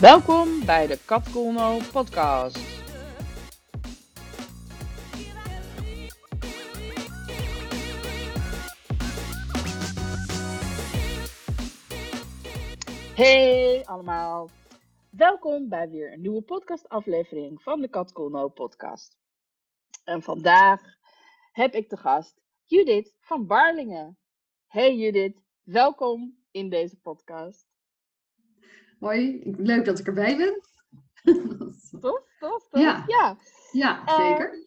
Welkom bij de Kat Colno podcast. Hey allemaal. Welkom bij weer een nieuwe podcastaflevering van de Kat Colno podcast. En vandaag heb ik de gast Judith van Barlingen. Hey Judith, welkom in deze podcast. Hoi, leuk dat ik erbij ben. Tof, tof, tof. Ja. ja. Ja, Eh, zeker.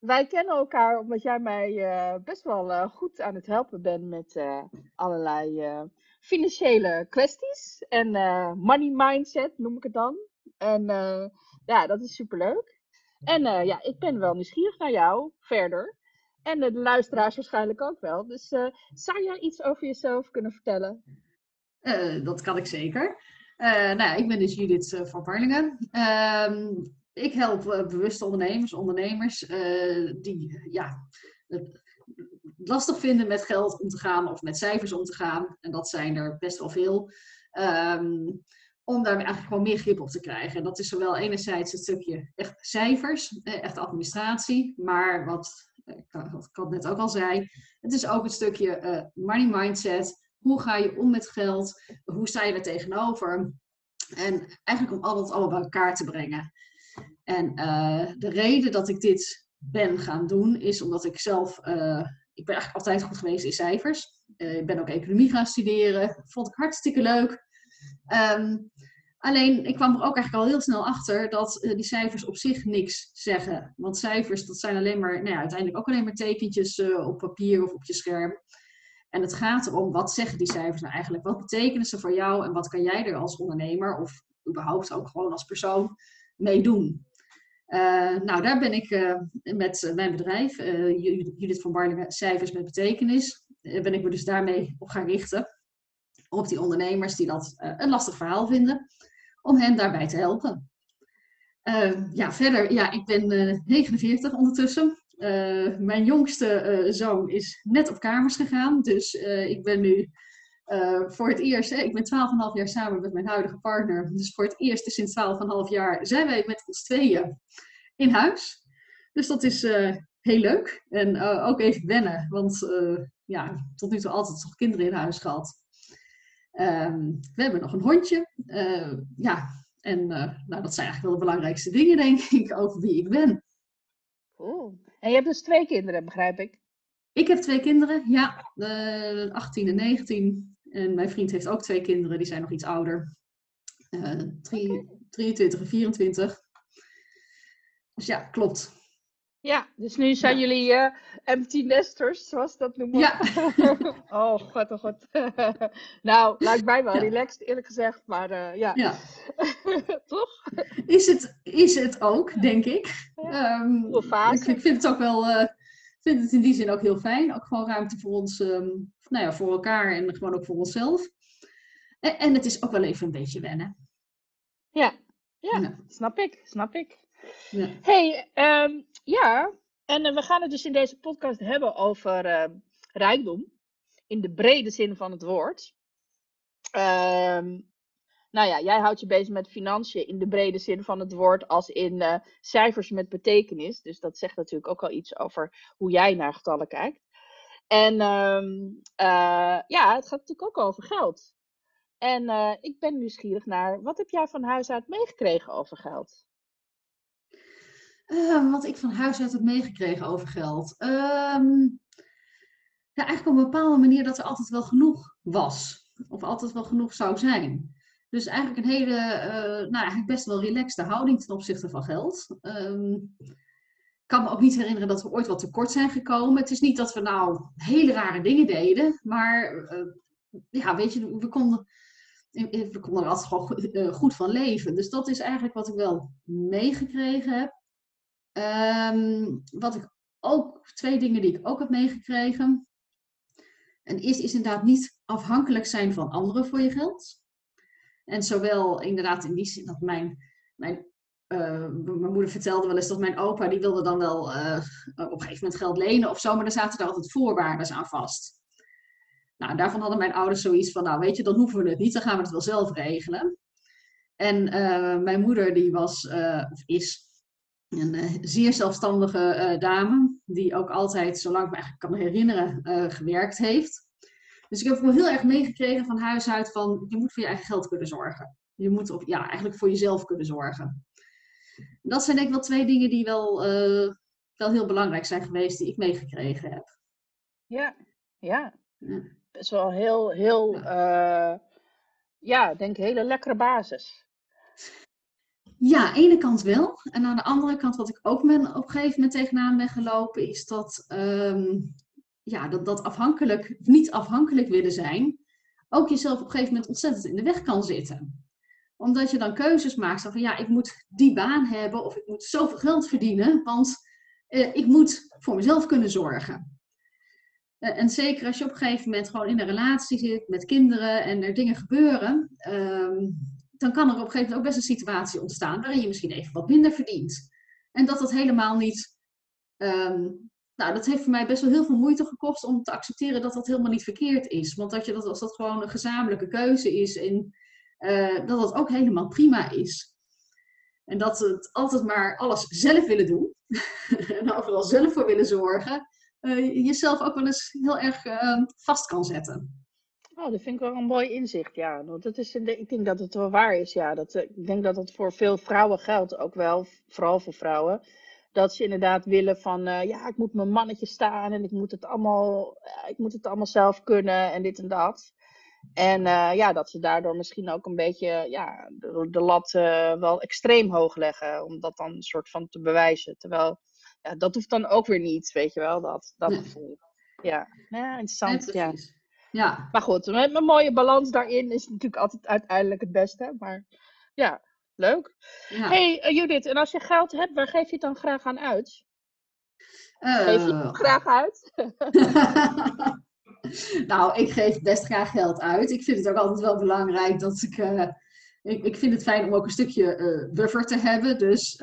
Wij kennen elkaar omdat jij mij eh, best wel eh, goed aan het helpen bent met eh, allerlei financiële kwesties. En money mindset noem ik het dan. En ja, dat is superleuk. En ja, ik ben wel nieuwsgierig naar jou verder. En de luisteraars waarschijnlijk ook wel. Dus zou jij iets over jezelf kunnen vertellen? Dat kan ik zeker. Eh, nou ik ben dus Judith eh, van Parlingen. Ehm, ik help eh, bewuste ondernemers, ondernemers die ja, het lastig vinden met geld om te gaan of met cijfers om te gaan. En dat zijn er best wel veel. Ehm, om daar eigenlijk gewoon meer grip op te krijgen. En dat is zowel enerzijds het stukje echt cijfers, echt administratie, maar wat wat ik net ook al zei, het is ook het stukje money mindset. Hoe ga je om met geld? Hoe sta je er tegenover? En eigenlijk om al dat allemaal bij elkaar te brengen. En eh, de reden dat ik dit ben gaan doen, is omdat ik zelf, eh, ik ben eigenlijk altijd goed geweest in cijfers. Eh, ik ben ook economie gaan studeren. Vond ik hartstikke leuk. Ehm, alleen, ik kwam er ook eigenlijk al heel snel achter dat die cijfers op zich niks zeggen. Want cijfers, dat zijn alleen maar, nou ja, uiteindelijk ook alleen maar tekentjes op papier of op je scherm. En het gaat erom, wat zeggen die cijfers nou eigenlijk? Wat betekenen ze voor jou en wat kan jij er als ondernemer of überhaupt ook gewoon als persoon mee doen? Eh, nou, daar ben ik eh, met eh, mijn bedrijf, Ju- Judith van Barlingen, Cijfers met Betekenis, ben ik me dus daarmee op gaan richten. Op die ondernemers die dat een lastig verhaal vinden, om hen daarbij te helpen. Ja, verder, ja, ik ben eh, 49 ondertussen. Eh, mijn jongste eh, zoon is net op kamers gegaan, dus eh, ik ben nu voor het eerst, ik ben 12,5 jaar samen met mijn huidige partner. Dus voor het eerst sinds 12,5 jaar zijn wij met ons tweeën in huis. Dus dat is heel leuk. En ook even wennen, want ja, tot nu toe altijd toch kinderen in huis gehad. Ehm, we hebben nog een hondje. Ja, en nou, dat zijn eigenlijk wel de belangrijkste dingen, denk ik, over wie ik ben. En je hebt dus twee kinderen, begrijp ik. Ik heb twee kinderen, ja, eh 18 en 19. En mijn vriend heeft ook twee kinderen, die zijn nog iets ouder. Eh, drie- 23 en 24. Dus ja, klopt. Ja, dus nu zijn Ja. jullie eh, empty nesters, zoals dat noemen. Ja. oh, god, oh god. nou, lijkt mij wel Ja. relaxed, eerlijk gezegd. Maar eh, ja, Ja, toch? is het, is het ook, denk ik. Fase. ik, ik vind het ook wel, eh, vind het in die zin ook heel fijn. Ook gewoon ruimte voor ons, ehm, nou ja, voor elkaar en gewoon ook voor onszelf. En, en het is ook wel even een beetje wennen. Ja, ja, Ja. snap ik, snap ik. Ja. hey, ehm, ja, en eh, we gaan het dus in deze podcast hebben over eh, rijkdom. In de brede zin van het woord. Ehm, nou ja, jij houdt je bezig met financiën in de brede zin van het woord, als in eh, cijfers met betekenis. Dus dat zegt natuurlijk ook al iets over hoe jij naar getallen kijkt. En ehm, eh, ja, het gaat natuurlijk ook over geld. En ik ben nieuwsgierig naar, wat heb jij van huis uit meegekregen over geld? Eh, wat ik van huis uit heb meegekregen over geld. Ehm, ja, eigenlijk op een bepaalde manier dat er altijd wel genoeg was. Of altijd wel genoeg zou zijn. Dus eigenlijk een hele, eh, nou eigenlijk best wel relaxte houding ten opzichte van geld. Ehm, ik kan me ook niet herinneren dat we ooit wat tekort zijn gekomen. Het is niet dat we nou hele rare dingen deden. Maar eh, ja, weet je, we konden, we konden er altijd gewoon eh, goed van leven. Dus dat is eigenlijk wat ik wel meegekregen heb. Ehm, wat ik ook, twee dingen die ik ook heb meegekregen. En eerst is inderdaad niet afhankelijk zijn van anderen voor je geld. En zowel inderdaad in die zin dat mijn, mijn, eh, mijn moeder vertelde wel eens dat mijn opa, die wilde dan wel eh, op een gegeven moment geld lenen of zo, maar er zaten daar altijd voorwaarden aan vast. Nou, daarvan hadden mijn ouders zoiets van, nou weet je, dan hoeven we het niet, dan gaan we het wel zelf regelen. En mijn moeder die was, of is, een zeer zelfstandige dame, die ook altijd, zolang ik me eigenlijk kan herinneren, gewerkt heeft. Dus ik heb wel heel erg meegekregen van huis uit van je moet voor je eigen geld kunnen zorgen. Je moet op, ja, eigenlijk voor jezelf kunnen zorgen. Dat zijn denk ik wel twee dingen die wel, wel heel belangrijk zijn geweest, die ik meegekregen heb. Ja, ja. Dat is wel heel, heel, ja, uh, ja denk hele lekkere basis. Ja, aan de ene kant wel. En aan de andere kant, wat ik ook ben, op een gegeven moment tegenaan ben gelopen, is dat um, ja, dat, dat afhankelijk, niet afhankelijk willen zijn, ook jezelf op een gegeven moment ontzettend in de weg kan zitten. Omdat je dan keuzes maakt van ja, ik moet die baan hebben of ik moet zoveel geld verdienen, want eh, ik moet voor mezelf kunnen zorgen. Uh, en zeker als je op een gegeven moment gewoon in een relatie zit met kinderen en er dingen gebeuren, uh, dan kan er op een gegeven moment ook best een situatie ontstaan waarin je misschien even wat minder verdient. En dat dat helemaal niet um, nou, dat heeft voor mij best wel heel veel moeite gekost om te accepteren dat dat helemaal niet verkeerd is. Want dat je dat, als dat gewoon een gezamenlijke keuze is en uh, dat dat ook helemaal prima is. En dat het altijd maar alles zelf willen doen en overal zelf voor willen zorgen, uh, jezelf ook wel eens heel erg uh, vast kan zetten. Oh, dat vind ik wel een mooi inzicht, ja. Want dat is, ik denk dat het wel waar is, ja. Dat, ik denk dat het voor veel vrouwen geldt, ook wel, vooral voor vrouwen dat ze inderdaad willen van, uh, ja, ik moet mijn mannetje staan en ik moet het allemaal, uh, ik moet het allemaal zelf kunnen en dit en dat. En uh, ja, dat ze daardoor misschien ook een beetje ja, de, de lat wel extreem hoog leggen, om dat dan een soort van te bewijzen. Terwijl, ja, dat hoeft dan ook weer niet, weet je wel, dat, dat nee. gevoel. Ja, ja interessant. Ja, ja. Maar goed, met een mooie balans daarin is natuurlijk altijd uiteindelijk het beste. Maar ja, Leuk. Ja. hey, uh, Judith, en als je geld hebt, waar geef je het dan graag aan uit? Uh... Geef je het graag uit? nou, ik geef best graag geld uit. Ik vind het ook altijd wel belangrijk dat ik... Uh, ik, ik, vind het fijn om ook een stukje uh, buffer te hebben. Dus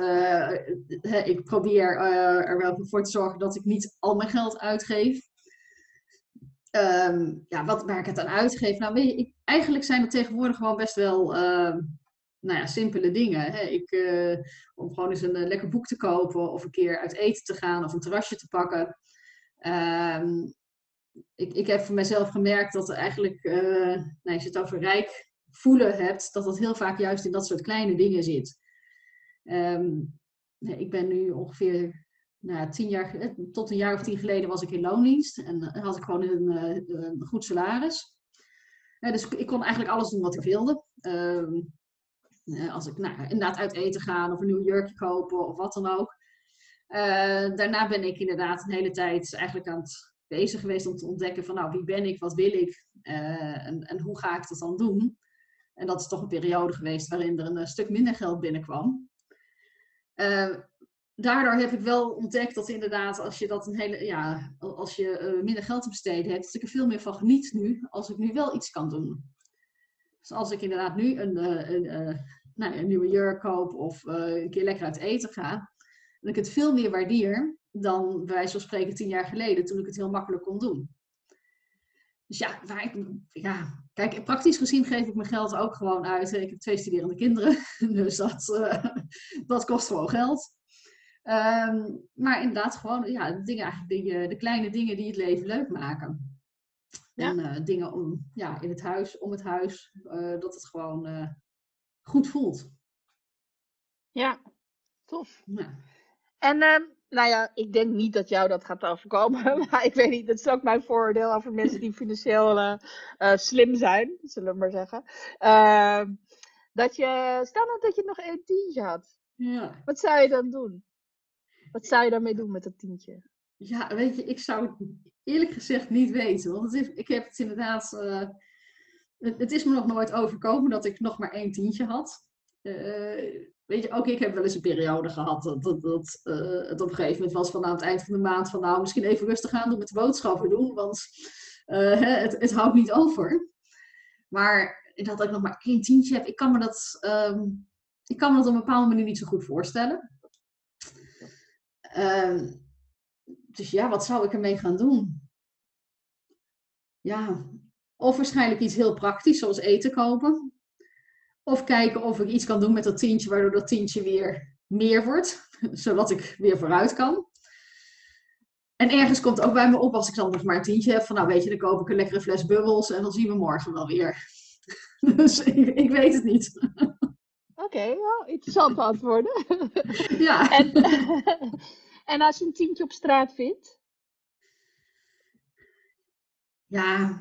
ik probeer er wel voor te zorgen dat ik niet al mijn geld uitgeef. Um, ja, wat, waar ik het aan uitgeef? Nou, eigenlijk zijn er tegenwoordig gewoon best wel ehm, nou ja, simpele dingen. Hè. Ik, uh, om gewoon eens een uh, lekker boek te kopen of een keer uit eten te gaan of een terrasje te pakken. Um, ik, ik heb voor mezelf gemerkt dat eigenlijk, uh, nou, als je het over rijk voelen hebt, dat dat heel vaak juist in dat soort kleine dingen zit. Ik ben nu ongeveer nou, tien jaar, tot een jaar of tien geleden was ik in loondienst en had ik gewoon een, een goed salaris. dus ik kon eigenlijk alles doen wat ik wilde. Um, als ik nou, inderdaad uit eten gaan of een nieuw jurkje kopen of wat dan ook. Daarna ben ik inderdaad een hele tijd eigenlijk aan het bezig geweest om te ontdekken van nou wie ben ik, wat wil ik en, en, hoe ga ik dat dan doen. En dat is toch een periode geweest waarin er een, stuk minder geld binnenkwam. Daardoor heb ik wel ontdekt dat inderdaad als je dat een hele, ja, als je minder geld te besteden hebt, dat ik er veel meer van geniet nu, als ik nu wel iets kan doen. Dus als ik inderdaad nu een, een, een, nou, een nieuwe jurk koop of een keer lekker uit eten ga, dan ik het veel meer waardeer dan bij wijze spreken tien jaar geleden, toen ik het heel makkelijk kon doen. Dus ja, waar ik, ja, kijk, praktisch gezien geef ik mijn geld ook gewoon uit. Ik heb twee studerende kinderen, dus dat, dat kost gewoon geld. Um, maar inderdaad, gewoon ja, de, dingen, eigenlijk de, de kleine dingen die het leven leuk maken. Ja. En uh, dingen om, ja, in het huis, om het huis, uh, dat het gewoon uh, goed voelt. Ja, tof. Ja. En ehm, nou ja, ik denk niet dat jou dat gaat overkomen. Maar ik weet niet, dat is ook mijn voordeel over mensen die financieel uh, uh, slim zijn, zullen we maar zeggen. Uh, dat je, stel nou dat je nog een tientje had. Ja. Wat zou je dan doen? Wat zou je daarmee doen met dat tientje? Ja, weet je, ik zou het eerlijk gezegd niet weten. Want ik heb het inderdaad uh, het is me nog nooit overkomen dat ik nog maar één tientje had. Uh, weet je, ook ik heb wel eens een periode gehad dat, dat, uh, het op een gegeven moment was van aan het eind van de maand van nou misschien even rustig aan doen met de boodschappen doen, want het, het houdt niet over. Maar dat ik nog maar één tientje heb, ik kan me dat, um, ik kan me dat op een bepaalde manier niet zo goed voorstellen. Uh, dus ja, wat zou ik ermee gaan doen? Ja, of waarschijnlijk iets heel praktisch, zoals eten kopen. Of kijken of ik iets kan doen met dat tientje, waardoor dat tientje weer meer wordt, zodat ik weer vooruit kan. En ergens komt ook bij me op, als ik dan nog maar een tientje heb, van nou weet je, dan koop ik een lekkere fles bubbels en dan zien we morgen wel weer. Dus ik, ik weet het niet. Oké, okay, well, interessante antwoorden. Ja. En, en als je een tientje op straat vindt? Ja,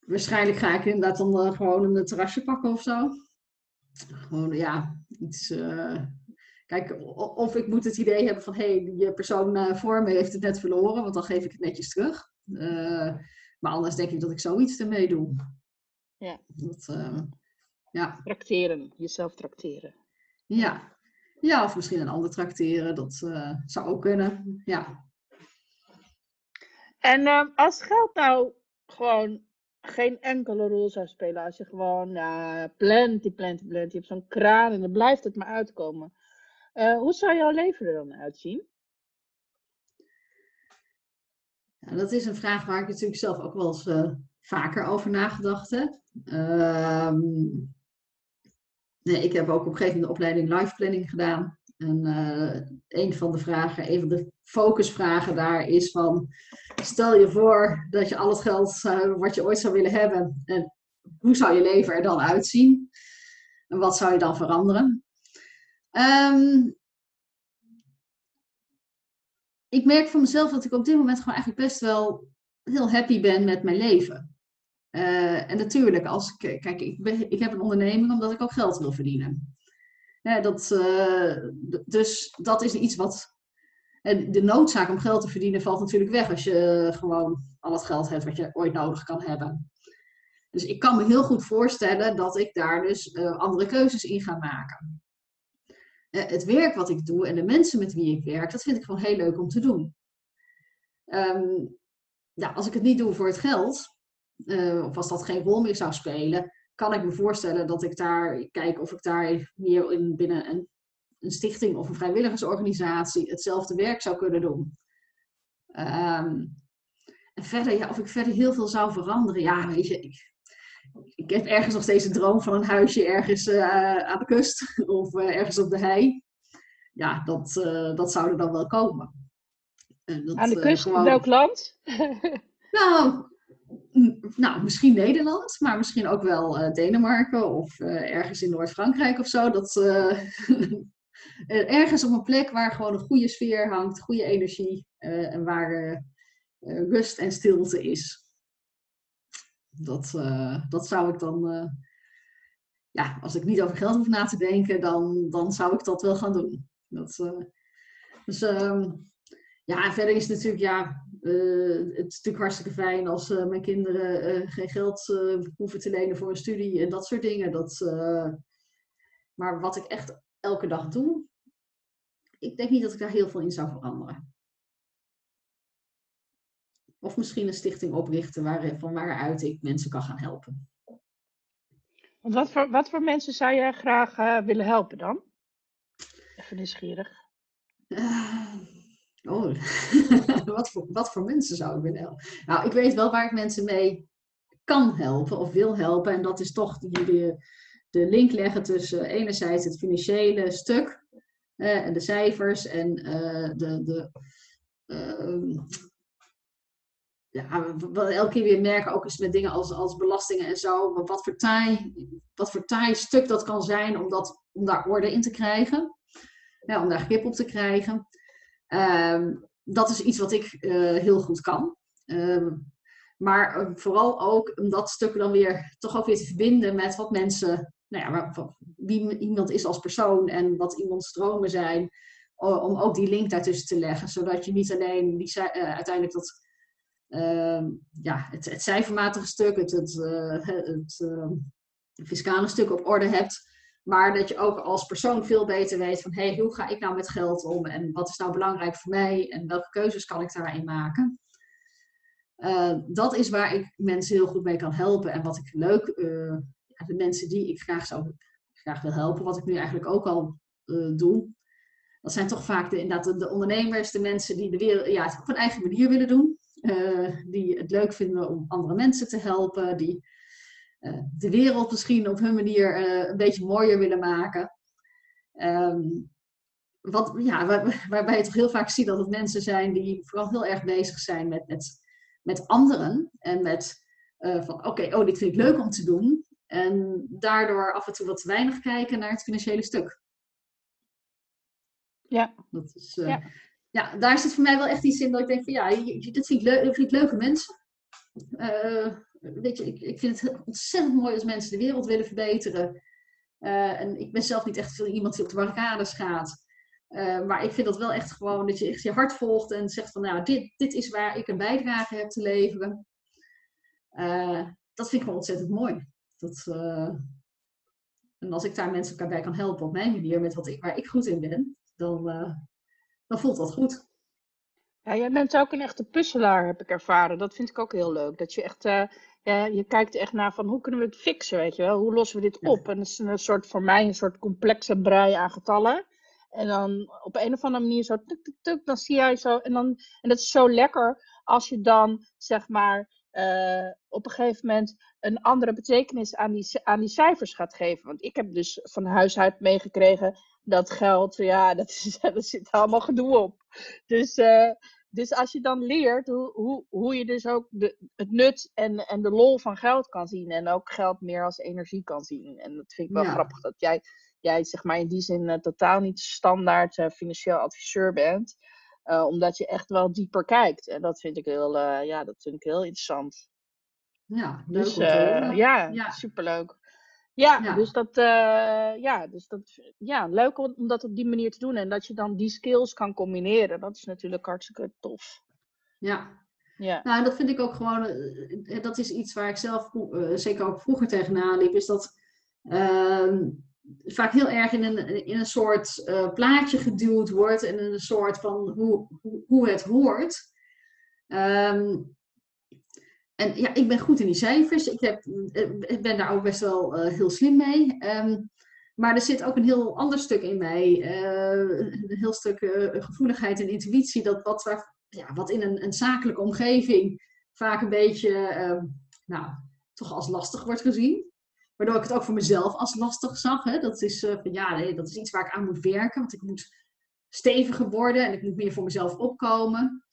waarschijnlijk ga ik inderdaad dan uh, gewoon een terrasje pakken of zo. Gewoon, ja, iets... Uh, kijk, of ik moet het idee hebben van... hé, hey, je persoon uh, voor me heeft het net verloren... want dan geef ik het netjes terug. maar anders denk ik dat ik zoiets ermee doe. Ja. Dat, ja. Trakteren, jezelf trakteren. Ja. Ja, of misschien een ander trakteren. Dat zou ook kunnen, ja. En uh, als geld nou gewoon geen enkele rol zou spelen, als je gewoon uh, plenty, plenty, plenty, je hebt zo'n kraan en dan blijft het maar uitkomen. Uh, hoe zou jouw leven er dan uitzien? Ja, dat is een vraag waar ik natuurlijk zelf ook wel eens vaker over nagedacht heb. Ehm, nee, ik heb ook op een gegeven moment de opleiding life planning gedaan. En uh, een van de vragen, een van de focusvragen daar is van, stel je voor dat je al het geld wat je ooit zou willen hebben, en hoe zou je leven er dan uitzien? En wat zou je dan veranderen? Um, ik merk van mezelf dat ik op dit moment gewoon eigenlijk best wel heel happy ben met mijn leven. Uh, en natuurlijk, als ik, kijk, ik, ik heb een onderneming omdat ik ook geld wil verdienen. Dat, uh, dus dat is iets wat. En de noodzaak om geld te verdienen valt natuurlijk weg als je gewoon al het geld hebt wat je ooit nodig kan hebben. Dus ik kan me heel goed voorstellen dat ik daar dus andere keuzes in ga maken. Het werk wat ik doe en de mensen met wie ik werk, dat vind ik gewoon heel leuk om te doen. Um, ja, als ik het niet doe voor het geld, of als dat geen rol meer zou spelen, kan ik me voorstellen dat ik daar kijk of ik daar meer in binnen een, een stichting of een vrijwilligersorganisatie hetzelfde werk zou kunnen doen. Um, en verder, ja, of ik verder heel veel zou veranderen. Ja, weet je, ik, ik heb ergens nog steeds een droom van een huisje ergens uh, aan de kust of uh, ergens op de hei. Ja, dat, uh, dat zou er dan wel komen. Dat, aan de kust, gewoon... in welk land? nou, nou, misschien Nederland, maar misschien ook wel uh, Denemarken of uh, ergens in Noord-Frankrijk of zo. Dat, uh, ergens op een plek waar gewoon een goede sfeer hangt, goede energie en waar rust en stilte is. Dat, dat zou ik dan, ja, als ik niet over geld hoef na te denken, dan, dan zou ik dat wel gaan doen. Dat, dus um, ja, verder is het natuurlijk, ja, uh, het is natuurlijk hartstikke fijn als uh, mijn kinderen uh, geen geld hoeven te lenen voor een studie en dat soort dingen. Dat, maar wat ik echt elke dag doe, ik denk niet dat ik daar heel veel in zou veranderen. Of misschien een stichting oprichten waar, van waaruit ik mensen kan gaan helpen. Wat voor, wat voor mensen zou jij graag willen helpen dan? Even nieuwsgierig. Oh, wat, voor, wat voor mensen zou ik willen helpen? Nou, ik weet wel waar ik mensen mee kan helpen of wil helpen. En dat is toch die, de, de link leggen tussen enerzijds het financiële stuk eh, en de cijfers en uh, de, de uh, ja, wat elke keer weer merken, ook eens met dingen als, als belastingen en zo, wat voor, taai, wat voor taai stuk dat kan zijn om, dat, om daar orde in te krijgen. Ja, om daar grip op te krijgen. Um, dat is iets wat ik uh, heel goed kan. Um, maar uh, vooral ook om dat stuk dan weer toch ook weer te verbinden met wat mensen, nou ja, wie iemand is als persoon en wat iemands stromen zijn. Om ook die link daartussen te leggen, zodat je niet alleen die, uh, uiteindelijk dat uh, ja, het, het, cijfermatige stuk, het, het, het fiscale stuk op orde hebt, maar dat je ook als persoon veel beter weet van hey, hoe ga ik nou met geld om en wat is nou belangrijk voor mij en welke keuzes kan ik daarin maken. Uh, dat is waar ik mensen heel goed mee kan helpen en wat ik leuk, uh, de mensen die ik graag, zou, graag wil helpen, wat ik nu eigenlijk ook al uh, doe. Dat zijn toch vaak de, inderdaad de ondernemers, de mensen die de wereld ja, het op een eigen manier willen doen. die het leuk vinden om andere mensen te helpen, die de wereld misschien op hun manier een beetje mooier willen maken. Ehm, wat, ja, waar, waarbij je toch heel vaak ziet dat het mensen zijn die vooral heel erg bezig zijn met, met, met anderen. En met van oké, oh, dit vind ik leuk om te doen. En daardoor af en toe wat te weinig kijken naar het financiële stuk. Ja. Dat is, uh, ja. ja. daar zit voor mij wel echt iets in dat ik denk van ja, dit vind ik, leuk, vind ik leuke mensen. Uh, weet je, ik, ik vind het ontzettend mooi als mensen de wereld willen verbeteren. Uh, en ik ben zelf niet echt iemand die op de barricades gaat. maar ik vind dat wel echt gewoon dat je echt je hart volgt en zegt van nou, dit, dit is waar ik een bijdrage heb te leveren. dat vind ik wel ontzettend mooi. Dat, en als ik daar mensen elkaar bij kan helpen op mijn manier, met wat ik, waar ik goed in ben, dan, dan voelt dat goed. Ja, jij bent ook een echte puzzelaar, heb ik ervaren. Dat vind ik ook heel leuk. Dat je echt, uh, ja, je kijkt echt naar van hoe kunnen we het fixen, weet je wel? Hoe lossen we dit op? En dat is een soort, voor mij een soort complexe brei aan getallen. En dan op een of andere manier zo tuk, tuk, tuk, dan zie jij zo. En, dan, en dat is zo lekker als je dan, zeg maar, uh, op een gegeven moment een andere betekenis aan die, aan die cijfers gaat geven. Want ik heb dus van huis uit meegekregen dat geld, ja, dat, is, dat zit allemaal gedoe op. Dus, uh, dus als je dan leert hoe, hoe, hoe je dus ook de, het nut en, en de lol van geld kan zien. En ook geld meer als energie kan zien. En dat vind ik wel grappig dat jij, jij zeg maar in die zin uh, totaal niet standaard uh, financieel adviseur bent. omdat je echt wel dieper kijkt. En dat vind ik heel, ja, dat vind ik heel interessant. Ja, leuk dus, ja, ja, superleuk. Ja, Dus, dat, uh, ja, dus dat, ja, leuk om, om, dat op die manier te doen. En dat je dan die skills kan combineren. Dat is natuurlijk hartstikke tof. Ja. Ja. Nou, en dat vind ik ook gewoon, uh, dat is iets waar ik zelf uh, zeker ook vroeger tegenaan liep, is dat ehm, vaak heel erg in een, in een soort plaatje geduwd wordt en in een soort van hoe, hoe, hoe het hoort. Um, en ja, ik ben goed in die cijfers. Ik, heb, eh, ben daar ook best wel uh, heel slim mee. Um, maar er zit ook een heel ander stuk in mij. Uh, een heel stuk gevoeligheid en intuïtie. Dat wat, ja, wat in een, een zakelijke omgeving vaak een beetje, uh, nou, toch als lastig wordt gezien. Waardoor ik het ook voor mezelf als lastig zag. Hè? Dat is ja, nee, dat is iets waar ik aan moet werken. Want ik moet steviger worden en ik moet meer voor mezelf opkomen.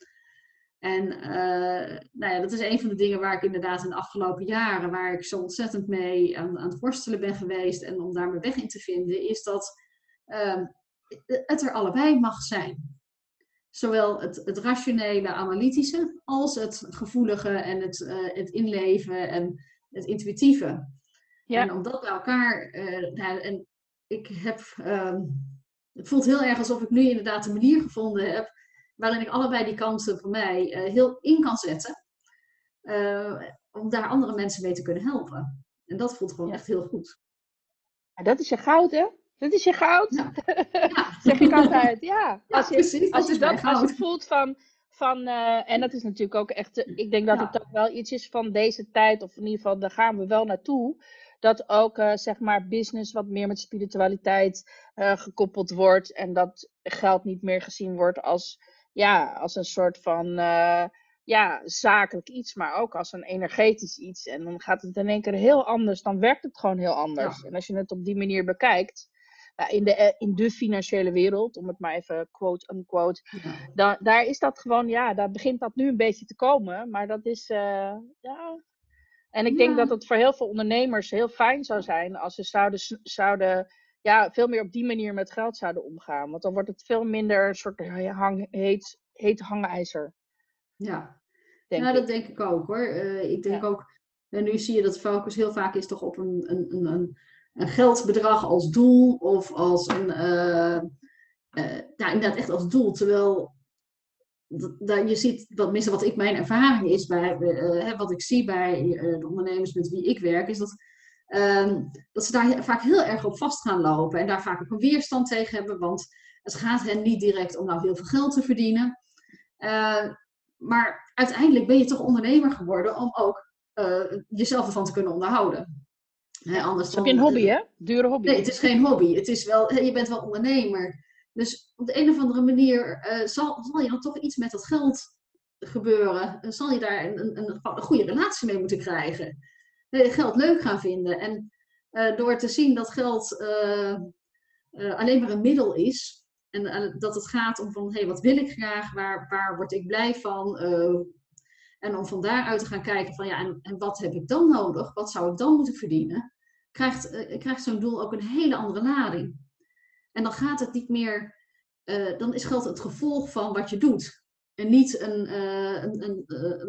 En uh, nou ja, dat is een van de dingen waar ik inderdaad in de afgelopen jaren, waar ik zo ontzettend mee aan, aan het worstelen ben geweest en om daar mijn weg in te vinden, is dat uh, het er allebei mag zijn. Zowel het, het rationele, analytische, als het gevoelige en het, uh, het inleven en het intuïtieve. Ja. En om dat bij elkaar, nou, en ik heb, ehm, het voelt heel erg alsof ik nu inderdaad een manier gevonden heb waarin ik allebei die kansen voor mij uh, heel in kan zetten. Uh, om daar andere mensen mee te kunnen helpen. En dat voelt gewoon echt heel goed. Ja, dat is je goud, hè? Dat is je goud. Ja. zeg ik altijd. Ja, als je, precies, als, je dat, als je voelt van. van uh, en dat is natuurlijk ook echt. ik denk dat het ook wel iets is van deze tijd. Of in ieder geval, daar gaan we wel naartoe dat ook uh, zeg maar business wat meer met spiritualiteit gekoppeld wordt en dat geld niet meer gezien wordt als ja, als een soort van uh, ja, zakelijk iets, maar ook als een energetisch iets. En dan gaat het in één keer heel anders, dan werkt het gewoon heel anders. En als je het op die manier bekijkt, in, de, eh, in de financiële wereld, om het maar even quote unquote, ja. da, daar is dat gewoon, ja, daar begint dat nu een beetje te komen. Maar dat is, uh, ja. En ik denk dat het voor heel veel ondernemers heel fijn zou zijn als ze zouden, zouden ja, veel meer op die manier met geld zouden omgaan. Want dan wordt het veel minder een soort hang, heet, heet hangijzer. Ja, denk nou, dat denk ik ook hoor. Uh, ik denk ook, en nu zie je dat focus heel vaak is toch op een, een, een, een geldbedrag als doel of als een, uh, uh, ja, inderdaad echt als doel. Terwijl dat, je ziet, wat, tenminste wat ik mijn ervaring is bij, wat ik zie bij de ondernemers met wie ik werk, is dat Ehm, dat ze daar vaak heel erg op vast gaan lopen en daar vaak ook een weerstand tegen hebben, want het gaat hen niet direct om nou heel veel geld te verdienen. Uh, maar uiteindelijk ben je toch ondernemer geworden om ook uh, jezelf ervan te kunnen onderhouden. He, anders heb je een hobby, hè? Dure hobby. Nee, het is geen hobby. Het is wel, je bent wel ondernemer. Dus op de een of andere manier uh, zal, zal je dan toch iets met dat geld gebeuren. Zal je daar een, een, een, goede relatie mee moeten krijgen. Geld leuk gaan vinden. En door te zien dat geld alleen maar een middel is. En dat het gaat om van, hé, hey, wat wil ik graag? Waar, waar word ik blij van? en om van daaruit te gaan kijken van, ja, en, en wat heb ik dan nodig? Wat zou ik dan moeten verdienen? Krijgt, krijgt zo'n doel ook een hele andere lading. En dan gaat het niet meer, dan is geld het gevolg van wat je doet. En niet een, een, een,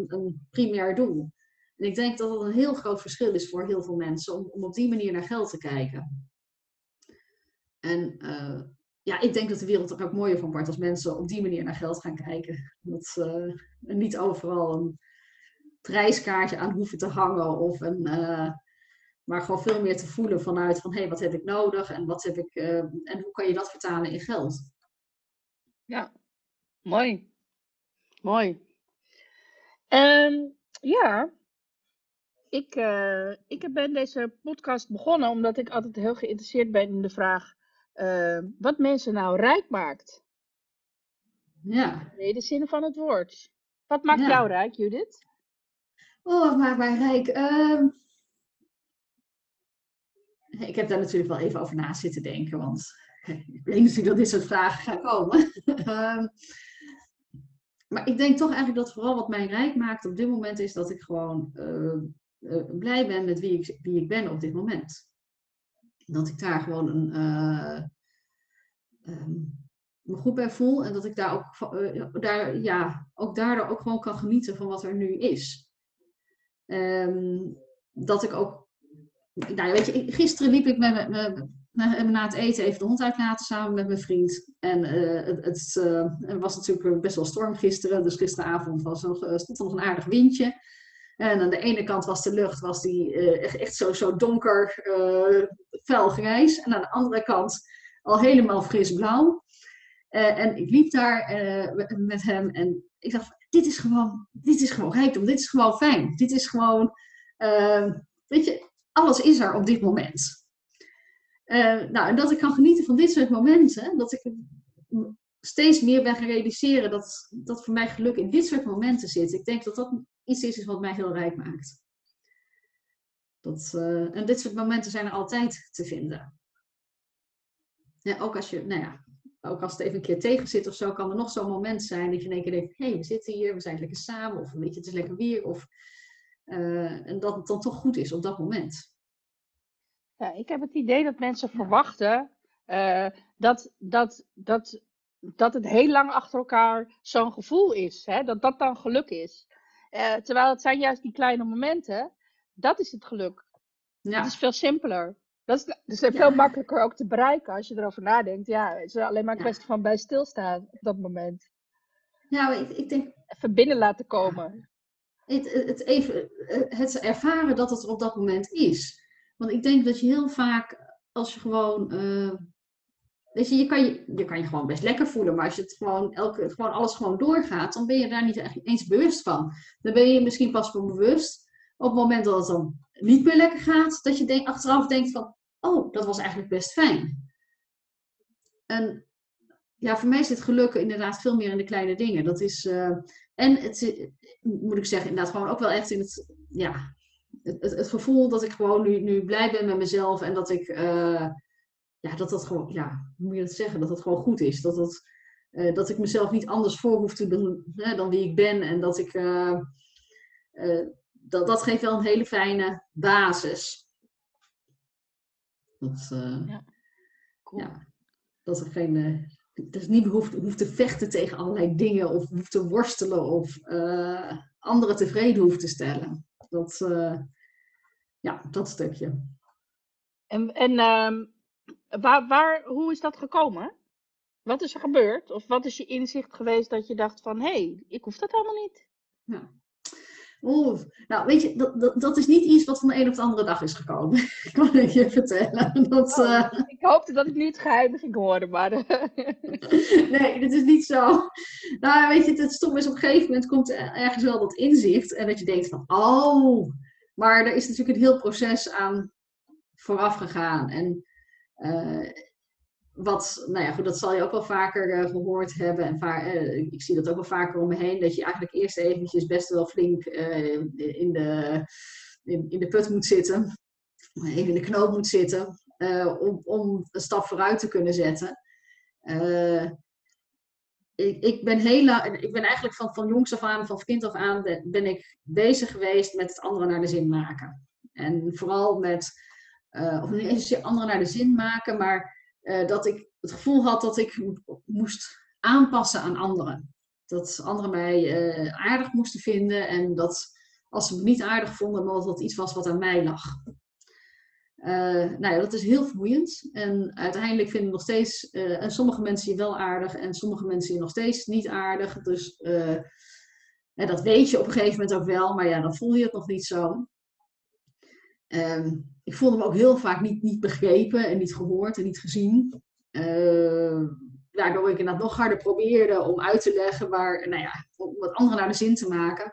een, primair doel. En ik denk dat dat een heel groot verschil is voor heel veel mensen om, om op die manier naar geld te kijken. En uh, ja, ik denk dat de wereld er ook mooier van wordt als mensen op die manier naar geld gaan kijken. Dat uh, niet overal een prijskaartje aan hoeven te hangen of een, maar gewoon veel meer te voelen vanuit van hé, hey, wat heb ik nodig en wat heb ik en hoe kan je dat vertalen in geld? Ja, mooi. Mooi. Um, ja, ik, uh, ik ben deze podcast begonnen omdat ik altijd heel geïnteresseerd ben in de vraag uh, wat mensen nou rijk maakt. Ja. Nee, de zin van het woord. Wat maakt jou rijk, Judith? Oh, wat maakt mij rijk? Uh, ik heb daar natuurlijk wel even over na zitten denken, want ik weet natuurlijk dat dit soort vragen gaan komen. Ehm, maar ik denk toch eigenlijk dat vooral wat mij rijk maakt op dit moment is dat ik gewoon uh, blij ben met wie ik, wie ik ben op dit moment. Dat ik daar gewoon een, uh, um, me goed bij voel en dat ik daar ook, daar, ja, ook daardoor ook gewoon kan genieten van wat er nu is. Um, dat ik ook, nou weet je, gisteren liep ik met, hebben na het eten even de hond uitlaten samen met mijn vriend. En het, het was natuurlijk best wel storm gisteren. Dus gisteravond was nog, stond er nog een aardig windje. En aan de ene kant was de lucht was die, echt, echt zo, zo donker, fel grijs. En aan de andere kant al helemaal fris blauw. en ik liep daar met hem en ik dacht, dit is gewoon, dit is gewoon rijkdom. Dit is gewoon fijn. Dit is gewoon, weet je, alles is er op dit moment. Uh, nou, en dat ik kan genieten van dit soort momenten. Dat ik steeds meer ben gaan realiseren dat, dat voor mij geluk in dit soort momenten zit. Ik denk dat dat iets is wat mij heel rijk maakt. Dat, uh, en dit soort momenten zijn er altijd te vinden. Ja, ook als je, nou ja, ook als het even een keer tegen zit of zo, kan er nog zo'n moment zijn dat je in één keer denkt, hé, hey, we zitten hier, we zijn lekker samen, of weet je, het is lekker weer, of, uh, en dat het dan toch goed is op dat moment. Ja, ik heb het idee dat mensen verwachten uh, dat, dat, dat, dat het heel lang achter elkaar zo'n gevoel is. Hè? Dat dat dan geluk is. Uh, terwijl het zijn juist die kleine momenten. Dat is het geluk. Ja. Het is veel simpeler. Dat is, dus ja. veel makkelijker ook te bereiken als je erover nadenkt. Ja, het is alleen maar een kwestie van bij stilstaan op dat moment. Nou, ik, ik denk... Even binnen laten komen. Het, het, even, het ervaren dat het er op dat moment is. Want ik denk dat je heel vaak, als je gewoon. Uh, weet je, kan je, je kan je gewoon best lekker voelen, maar als je het gewoon, elke, gewoon alles gewoon doorgaat, dan ben je daar niet eens bewust van. Dan ben je misschien pas bewust op het moment dat het dan niet meer lekker gaat, dat je denk, achteraf denkt van, oh, dat was eigenlijk best fijn. En ja, voor mij zit geluk inderdaad veel meer in de kleine dingen. Dat is, uh, en het moet ik zeggen, inderdaad gewoon ook wel echt in het, ja, het, het, gevoel dat ik gewoon nu, nu blij ben met mezelf en dat ik, uh, ja, dat dat gewoon, ja, hoe moet je dat zeggen, dat het gewoon goed is. Dat, dat, uh, dat ik mezelf niet anders voor hoef te doen hè, dan wie ik ben en dat ik, uh, dat, dat geeft wel een hele fijne basis. Dat, ja, cool. ja, dat er geen, dat niet hoeft, hoeft te vechten tegen allerlei dingen of hoeft te worstelen of anderen tevreden hoeft te stellen. Dat, ja, dat stukje. En, en uh, waar, waar, hoe is dat gekomen? Wat is er gebeurd? Of wat is je inzicht geweest dat je dacht van... hé, hey, ik hoef dat helemaal niet? Ja. Oeh, nou weet je, dat, dat, dat, is niet iets wat van de een op de andere dag is gekomen. ik kan het je vertellen. Dat, oh, uh... Ik hoopte dat ik niet het geheim ging horen, maar... nee, dat is niet zo. Nou, weet je, het stom is op een gegeven moment komt ergens wel dat inzicht. En dat je denkt van, oh... Maar er is natuurlijk een heel proces aan vooraf gegaan. En wat, nou ja, goed, dat zal je ook wel vaker uh, gehoord hebben. En uh, ik zie dat ook wel vaker om me heen. Dat je eigenlijk eerst eventjes best wel flink in de, in, in de put moet zitten, even in de knoop moet zitten, om, om een stap vooruit te kunnen zetten. ik, ik, ben heel, ik ben eigenlijk van, van jongs af aan, van kind af aan, ben ik bezig geweest met het andere naar de zin maken. En vooral met, of niet eens anderen naar de zin maken, maar dat ik het gevoel had dat ik moest aanpassen aan anderen. Dat anderen mij uh, aardig moesten vinden en dat als ze me niet aardig vonden, dat dat iets was wat aan mij lag. Nou ja, dat is heel vermoeiend. En uiteindelijk vinden nog steeds, en sommige mensen je wel aardig en sommige mensen je nog steeds niet aardig. Dus dat weet je op een gegeven moment ook wel, maar ja, dan voel je het nog niet zo. Ehm, ik voelde me ook heel vaak niet, niet begrepen en niet gehoord en niet gezien. Uh, waardoor ik inderdaad nog harder probeerde om uit te leggen waar, nou ja, om wat anderen naar de zin te maken.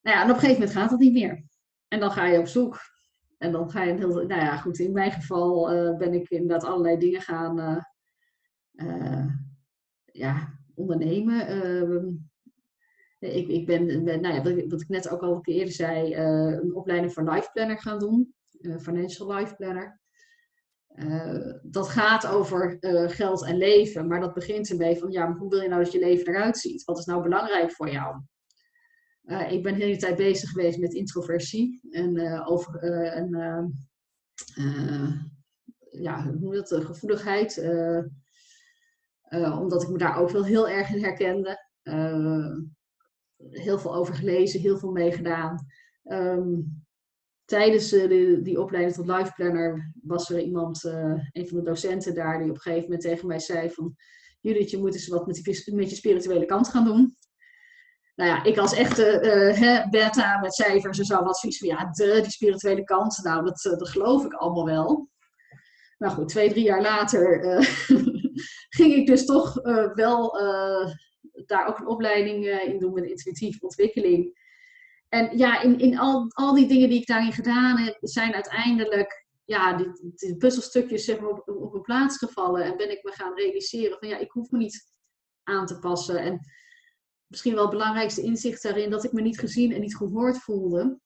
Nou ja, en op een gegeven moment gaat dat niet meer. En dan ga je op zoek. En dan ga je heel, nou ja, goed, in mijn geval uh, ben ik inderdaad allerlei dingen gaan uh, ja, ondernemen. Ik, ik ben, nou ja, wat ik net ook al een keer eerder zei, een opleiding voor life planner gaan doen. financial life planner. Uh, dat gaat over geld en leven, maar dat begint ermee van, ja, maar hoe wil je nou dat je leven eruit ziet? Wat is nou belangrijk voor jou? Ik ben de hele tijd bezig geweest met introversie en over ja, hoe dat, gevoeligheid, omdat ik me daar ook wel heel erg in herkende. Heel veel over gelezen, heel veel meegedaan. Um, tijdens uh, de, die opleiding tot life planner was er iemand, uh, een van de docenten daar, die op een gegeven moment tegen mij zei van Judith, je moet eens wat met, met je spirituele kant gaan doen. Nou ja, ik als echte uh, beta met cijfers en zo wat zoiets van ja, de, die spirituele kant, nou dat, dat geloof ik allemaal wel. Nou goed, twee, drie jaar later ging ik dus toch wel daar ook een opleiding in doen met intuïtieve ontwikkeling. En ja, in, in al, al die dingen die ik daarin gedaan heb, zijn uiteindelijk ja, die, puzzelstukjes zeg maar, op, op een plaats gevallen. En ben ik me gaan realiseren van ja, ik hoef me niet aan te passen. En misschien wel het belangrijkste inzicht daarin, dat ik me niet gezien en niet gehoord voelde.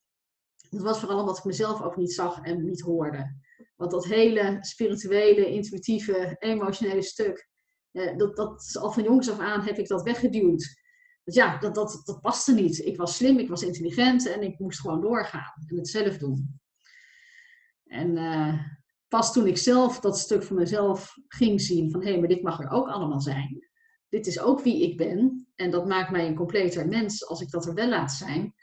Dat was vooral omdat ik mezelf ook niet zag en niet hoorde. Want dat hele spirituele, intuïtieve, emotionele stuk, eh, dat, dat al van jongs af aan heb ik dat weggeduwd. Dus ja, dat, dat, dat paste niet. Ik was slim, ik was intelligent en ik moest gewoon doorgaan en het zelf doen. En uh, pas toen ik zelf dat stuk van mezelf ging zien van hé, hey, maar dit mag er ook allemaal zijn. Dit is ook wie ik ben en dat maakt mij een completer mens als ik dat er wel laat zijn.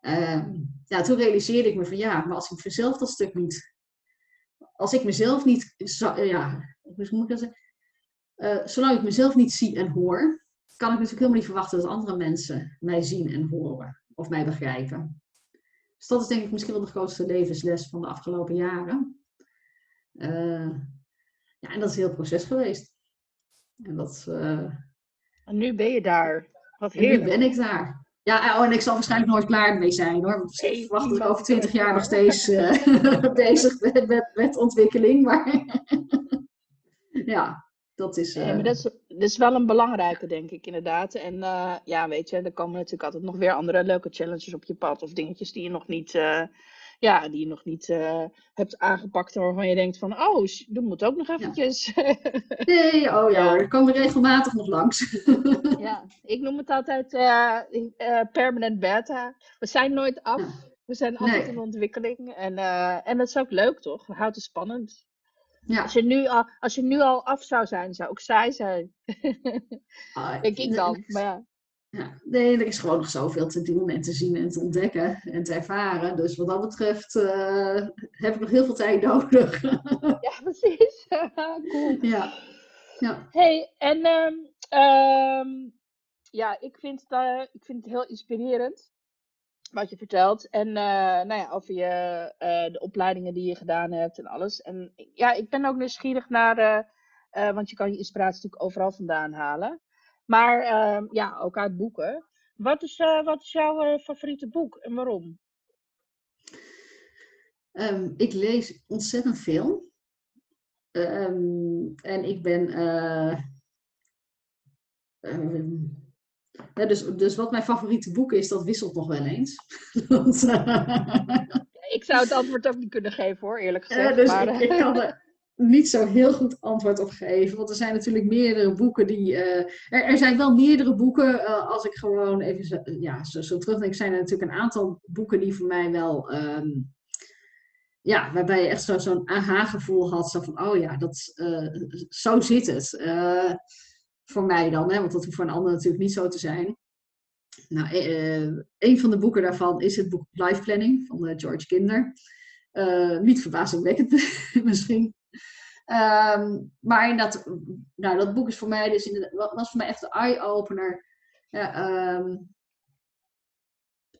Uh, ja, toen realiseerde ik me van ja, maar als ik mezelf dat stuk niet, als ik mezelf niet, ja, hoe moet ik dat zeggen? Uh, zolang ik mezelf niet zie en hoor, kan ik natuurlijk helemaal niet verwachten dat andere mensen mij zien en horen of mij begrijpen. Dus dat is denk ik misschien wel de grootste levensles van de afgelopen jaren. Uh, ja, en dat is een heel proces geweest. En, dat, uh, en nu ben je daar. Wat heerlijk. nu ben ik daar. Ja, oh, en ik zal waarschijnlijk nooit klaar mee zijn hoor. Want ik verwacht er over twintig jaar nog steeds uh, bezig met, met, met ontwikkeling. Maar ja, dat is. Uh... Ja, maar dat is, dat is wel een belangrijke, denk ik, inderdaad. En uh, ja, weet je, er komen natuurlijk altijd nog weer andere leuke challenges op je pad. Of dingetjes die je nog niet, uh, ja, die je nog niet hebt aangepakt. Waarvan je denkt van, oh, dat moet ook nog eventjes. Ja. Nee, oh ja, er komen regelmatig nog langs. ja, ik noem het altijd permanent beta. We zijn nooit af. We zijn altijd nee. in ontwikkeling. En, en dat is ook leuk, toch? Houdt het spannend. Ja. Als, je nu al, als je nu al af zou zijn, zou ook saai zijn. Ah, Denk ik dan. Maar ja. Ja, nee, er is gewoon nog zoveel te doen en te zien en te ontdekken en te ervaren. Dus wat dat betreft uh, heb ik nog heel veel tijd nodig. ja, precies. cool. Ja. ja. hey, en um, um, ja, ik vind, het, uh, ik vind het heel inspirerend wat je vertelt. En uh, nou ja, over je, uh, de opleidingen die je gedaan hebt en alles. En ja, ik ben ook nieuwsgierig naar, uh, want je kan je inspiratie natuurlijk overal vandaan halen. Maar ehm, ja, ook uit boeken. Wat is, wat is jouw favoriete boek en waarom? Um, ik lees ontzettend veel. Um, en ik ben Ja, dus, dus wat mijn favoriete boek is, dat wisselt nog wel eens. Want, ik zou het antwoord ook niet kunnen geven hoor, eerlijk gezegd. dus maar, ik, ik, kan er niet zo heel goed antwoord op geven. Want er zijn natuurlijk meerdere boeken die. er, er, zijn wel meerdere boeken. als ik gewoon even zo, ja, zo, zo terugdenk, zijn er natuurlijk een aantal boeken die voor mij wel. Ehm, ja, waarbij je echt zo'n zo aha-gevoel had. Zo van, oh ja, dat, zo zit het. Voor mij dan, hè, want dat hoeft voor een ander natuurlijk niet zo te zijn. Nou, uh, een van de boeken daarvan is het boek Life Planning van uh, George Kinder. Niet verbazingwekkend misschien. Um, maar inderdaad, nou, dat boek is voor mij dus was voor mij echt een eye-opener. Um,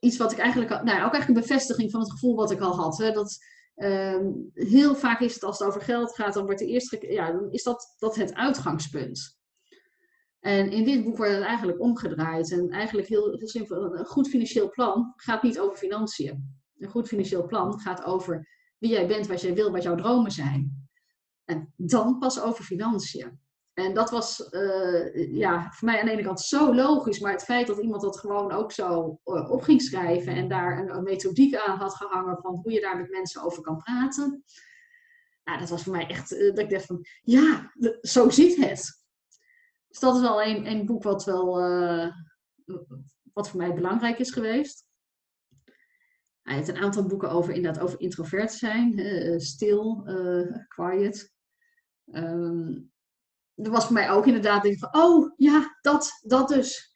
iets wat ik eigenlijk, nou, ook eigenlijk een bevestiging van het gevoel wat ik al had. Hè, dat, um, heel vaak is het als het over geld gaat, dan wordt de eerste, ja, dan is dat, dat het uitgangspunt. En in dit boek wordt het eigenlijk omgedraaid. En eigenlijk heel, simpel, een goed financieel plan gaat niet over financiën. Een goed financieel plan gaat over wie jij bent, wat jij wil, wat jouw dromen zijn. En dan pas over financiën. En dat was uh, ja, voor mij aan de ene kant zo logisch, maar het feit dat iemand dat gewoon ook zo uh, op ging schrijven en daar een, methodiek aan had gehangen van hoe je daar met mensen over kan praten. Nou, dat was voor mij echt, uh, dat ik dacht van, ja, zo zit het. Dus dat is wel een, boek wat wel uh, wat voor mij belangrijk is geweest. Hij heeft een aantal boeken over inderdaad over introvert zijn, uh, stil, uh, quiet. Um, dat was voor mij ook inderdaad denk van, oh ja, dat, dat dus.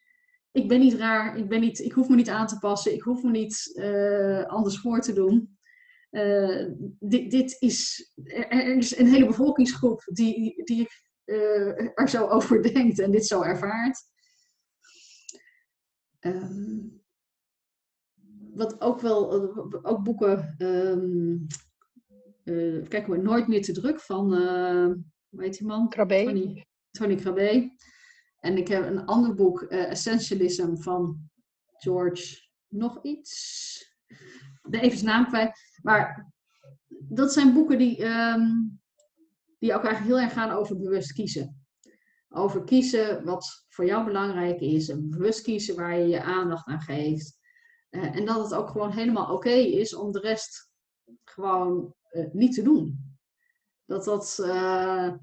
Ik ben niet raar, ik, ben niet, ik hoef me niet aan te passen, ik hoef me niet anders voor te doen. Dit, dit is, er is een hele bevolkingsgroep die, die ik uh, er zo over denkt en dit zo ervaart. Um, wat ook wel, ook boeken, um, uh, kijken we nooit meer te druk van, uh, hoe heet die man? Krabbe. Tony, Tony Krabbe. En ik heb een ander boek, Essentialism van George nog iets. Even zijn naam kwijt. Maar dat zijn boeken die, um, die ook eigenlijk heel erg gaan over bewust kiezen. Over kiezen wat voor jou belangrijk is. En bewust kiezen waar je je aandacht aan geeft. Uh, en dat het ook gewoon helemaal oké is om de rest gewoon uh, niet te doen. Dat dat. Uh,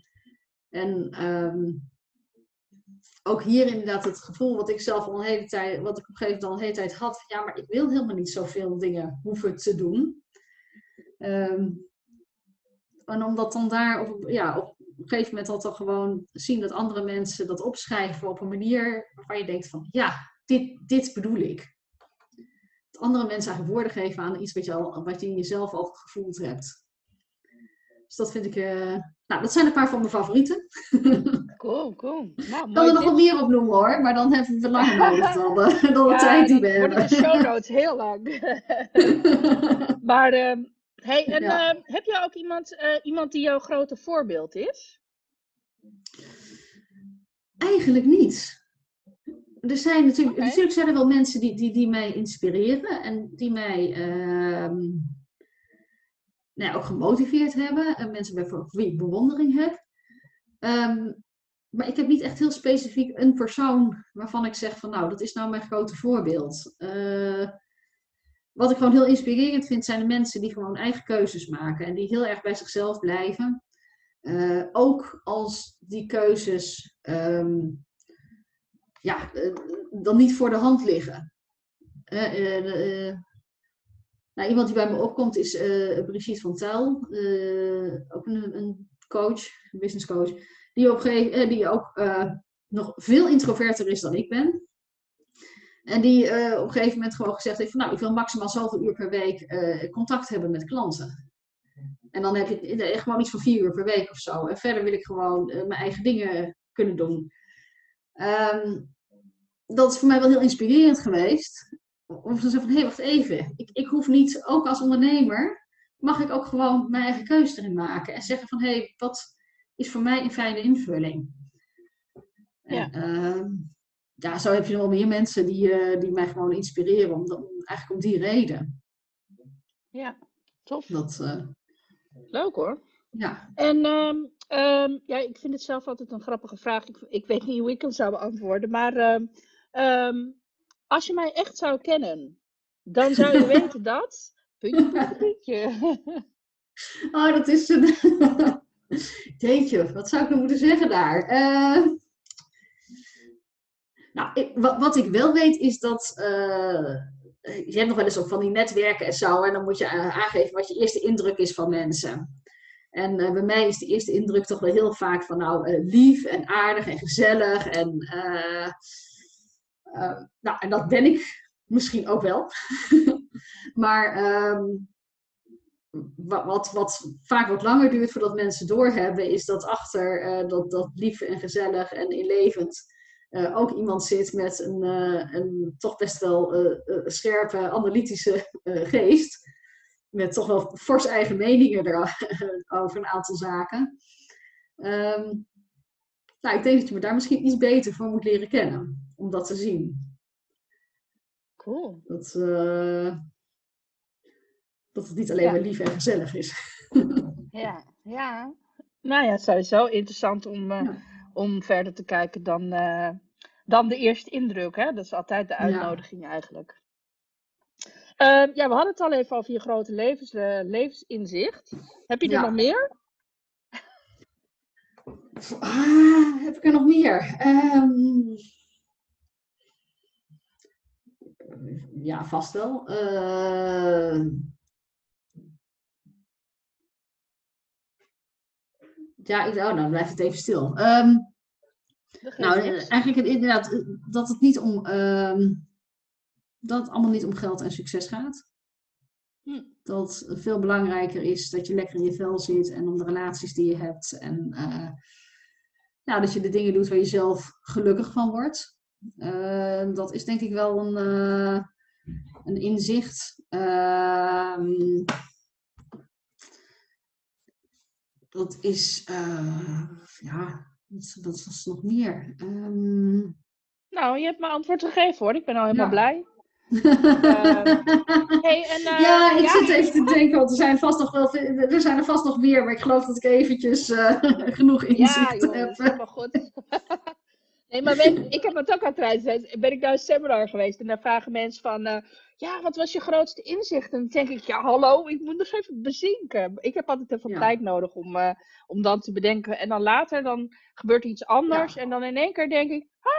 en um, ook hier inderdaad het gevoel wat ik zelf al een hele tijd, wat ik op een gegeven moment al een hele tijd had. Ja, maar ik wil helemaal niet zoveel dingen hoeven te doen. Um, en omdat dan daar op, ja, op een gegeven moment dat dan gewoon zien dat andere mensen dat opschrijven op een manier waarvan je denkt van ja, dit, dit bedoel ik. Dat andere mensen eigenlijk woorden geven aan iets wat je, al, wat je in jezelf al gevoeld hebt. Dus dat vind ik, uh, nou dat zijn een paar van mijn favorieten. Cool, cool. Nou, ik kan er nog wat meer op noemen hoor, maar dan hebben we lang nodig dan, dan de ja, tijd die we hebben. de show notes heel lang. maar uh, Hey, en ja. uh, heb jij ook iemand, uh, iemand die jouw grote voorbeeld is? Eigenlijk niet. Er zijn natuurlijk, okay. natuurlijk zijn er wel mensen die, die, die mij inspireren en die mij uh, nou ja, ook gemotiveerd hebben. En mensen voor wie ik bewondering heb. Um, maar ik heb niet echt heel specifiek een persoon waarvan ik zeg van nou, dat is nou mijn grote voorbeeld. Uh, wat ik gewoon heel inspirerend vind, zijn de mensen die gewoon eigen keuzes maken en die heel erg bij zichzelf blijven. Uh, ook als die keuzes um, ja, uh, dan niet voor de hand liggen. Uh, nou, iemand die bij me opkomt is Brigitte van Tuil, ook een, een, coach, een business coach, die, op die ook nog veel introverter is dan ik ben. En die uh, op een gegeven moment gewoon gezegd heeft van nou, ik wil maximaal zoveel uur per week uh, contact hebben met klanten. En dan heb je echt gewoon iets van vier uur per week of zo. En verder wil ik gewoon uh, mijn eigen dingen kunnen doen. Um, dat is voor mij wel heel inspirerend geweest. Om te zeggen van, hé, hey, wacht even. Ik, ik hoef niet, ook als ondernemer, mag ik ook gewoon mijn eigen keuze erin maken. En zeggen van, hé, hey, wat is voor mij een fijne invulling? Ja. En, ja, zo heb je wel meer mensen die, uh, die mij gewoon inspireren, om, om, eigenlijk om die reden. Ja, tof. Dat, uh, Leuk hoor. Ja. En um, um, ja, ik vind het zelf altijd een grappige vraag. Ik, ik weet niet hoe ik hem zou beantwoorden, maar um, Ehm, als je mij echt zou kennen, dan zou je weten dat. Puntje, puntje, puntje. Oh, dat is een. Jeetje, wat zou ik nou moeten zeggen daar? Eh, Nou, wat, ik wel weet is dat. eh, je hebt nog wel eens ook van die netwerken en zo. En dan moet je eh, aangeven wat je eerste indruk is van mensen. En eh, bij mij is de eerste indruk toch wel heel vaak van nou eh, lief en aardig en gezellig. En, eh, eh, nou, en dat ben ik misschien ook wel. maar ehm, wat, wat, wat vaak wat langer duurt voordat mensen doorhebben, is dat achter eh, dat, dat lief en gezellig en inlevend eh, ook iemand zit met een, eh, een toch best wel eh, scherpe, analytische eh, geest. Met toch wel fors eigen meningen erover een aantal zaken. Ehm, nou, ik denk dat je me daar misschien iets beter voor moet leren kennen. Om dat te zien. Cool. Dat, eh, dat het niet alleen Ja. maar lief en gezellig is. Ja, ja. Nou ja, sowieso interessant om, eh, Ja. Om verder te kijken dan, eh, dan de eerste indruk. Hè? Dat is altijd de Ja. uitnodiging eigenlijk. Ehm, ja, we hadden het al even over je grote levens, eh, levensinzicht. Heb je er Ja. nog meer? Ah, heb ik er nog meer? Ehm, ja, vast wel. Eh, ja, ik, oh, nou dan blijft het even stil. Ehm, nou, niks. eigenlijk het- inderdaad eh, dat het niet om ehm, dat het allemaal niet om geld en succes gaat. Hm. Dat het veel belangrijker is dat je lekker in je vel zit en om de relaties die je hebt. En eh, ja, dat je de dingen doet waar je zelf gelukkig van wordt. Eh, dat is denk ik wel een, eh, een inzicht. Ehm, dat is, eh, ja, wat, wat was nog meer? Ehm, Nou, je hebt mijn antwoord gegeven hoor. Ik ben al helemaal Ja. blij. Hey, en, eh, ja, ik ja. zit even te denken, want er zijn, vast nog wel, er zijn er vast nog meer, maar ik geloof dat ik eventjes eh, genoeg Ja, inzicht joh, dat heb. helemaal goed. nee, maar weet, ik heb het ook altijd gezegd. Ben ik naar een seminar geweest en daar vragen mensen van... eh, ja, wat was je grootste inzicht? En dan denk ik, ja, hallo, ik moet nog even bezinken. Ik heb altijd even Ja. tijd nodig om, eh, om dan te bedenken. En dan later, dan gebeurt er iets anders. En dan in één keer denk ik, ah!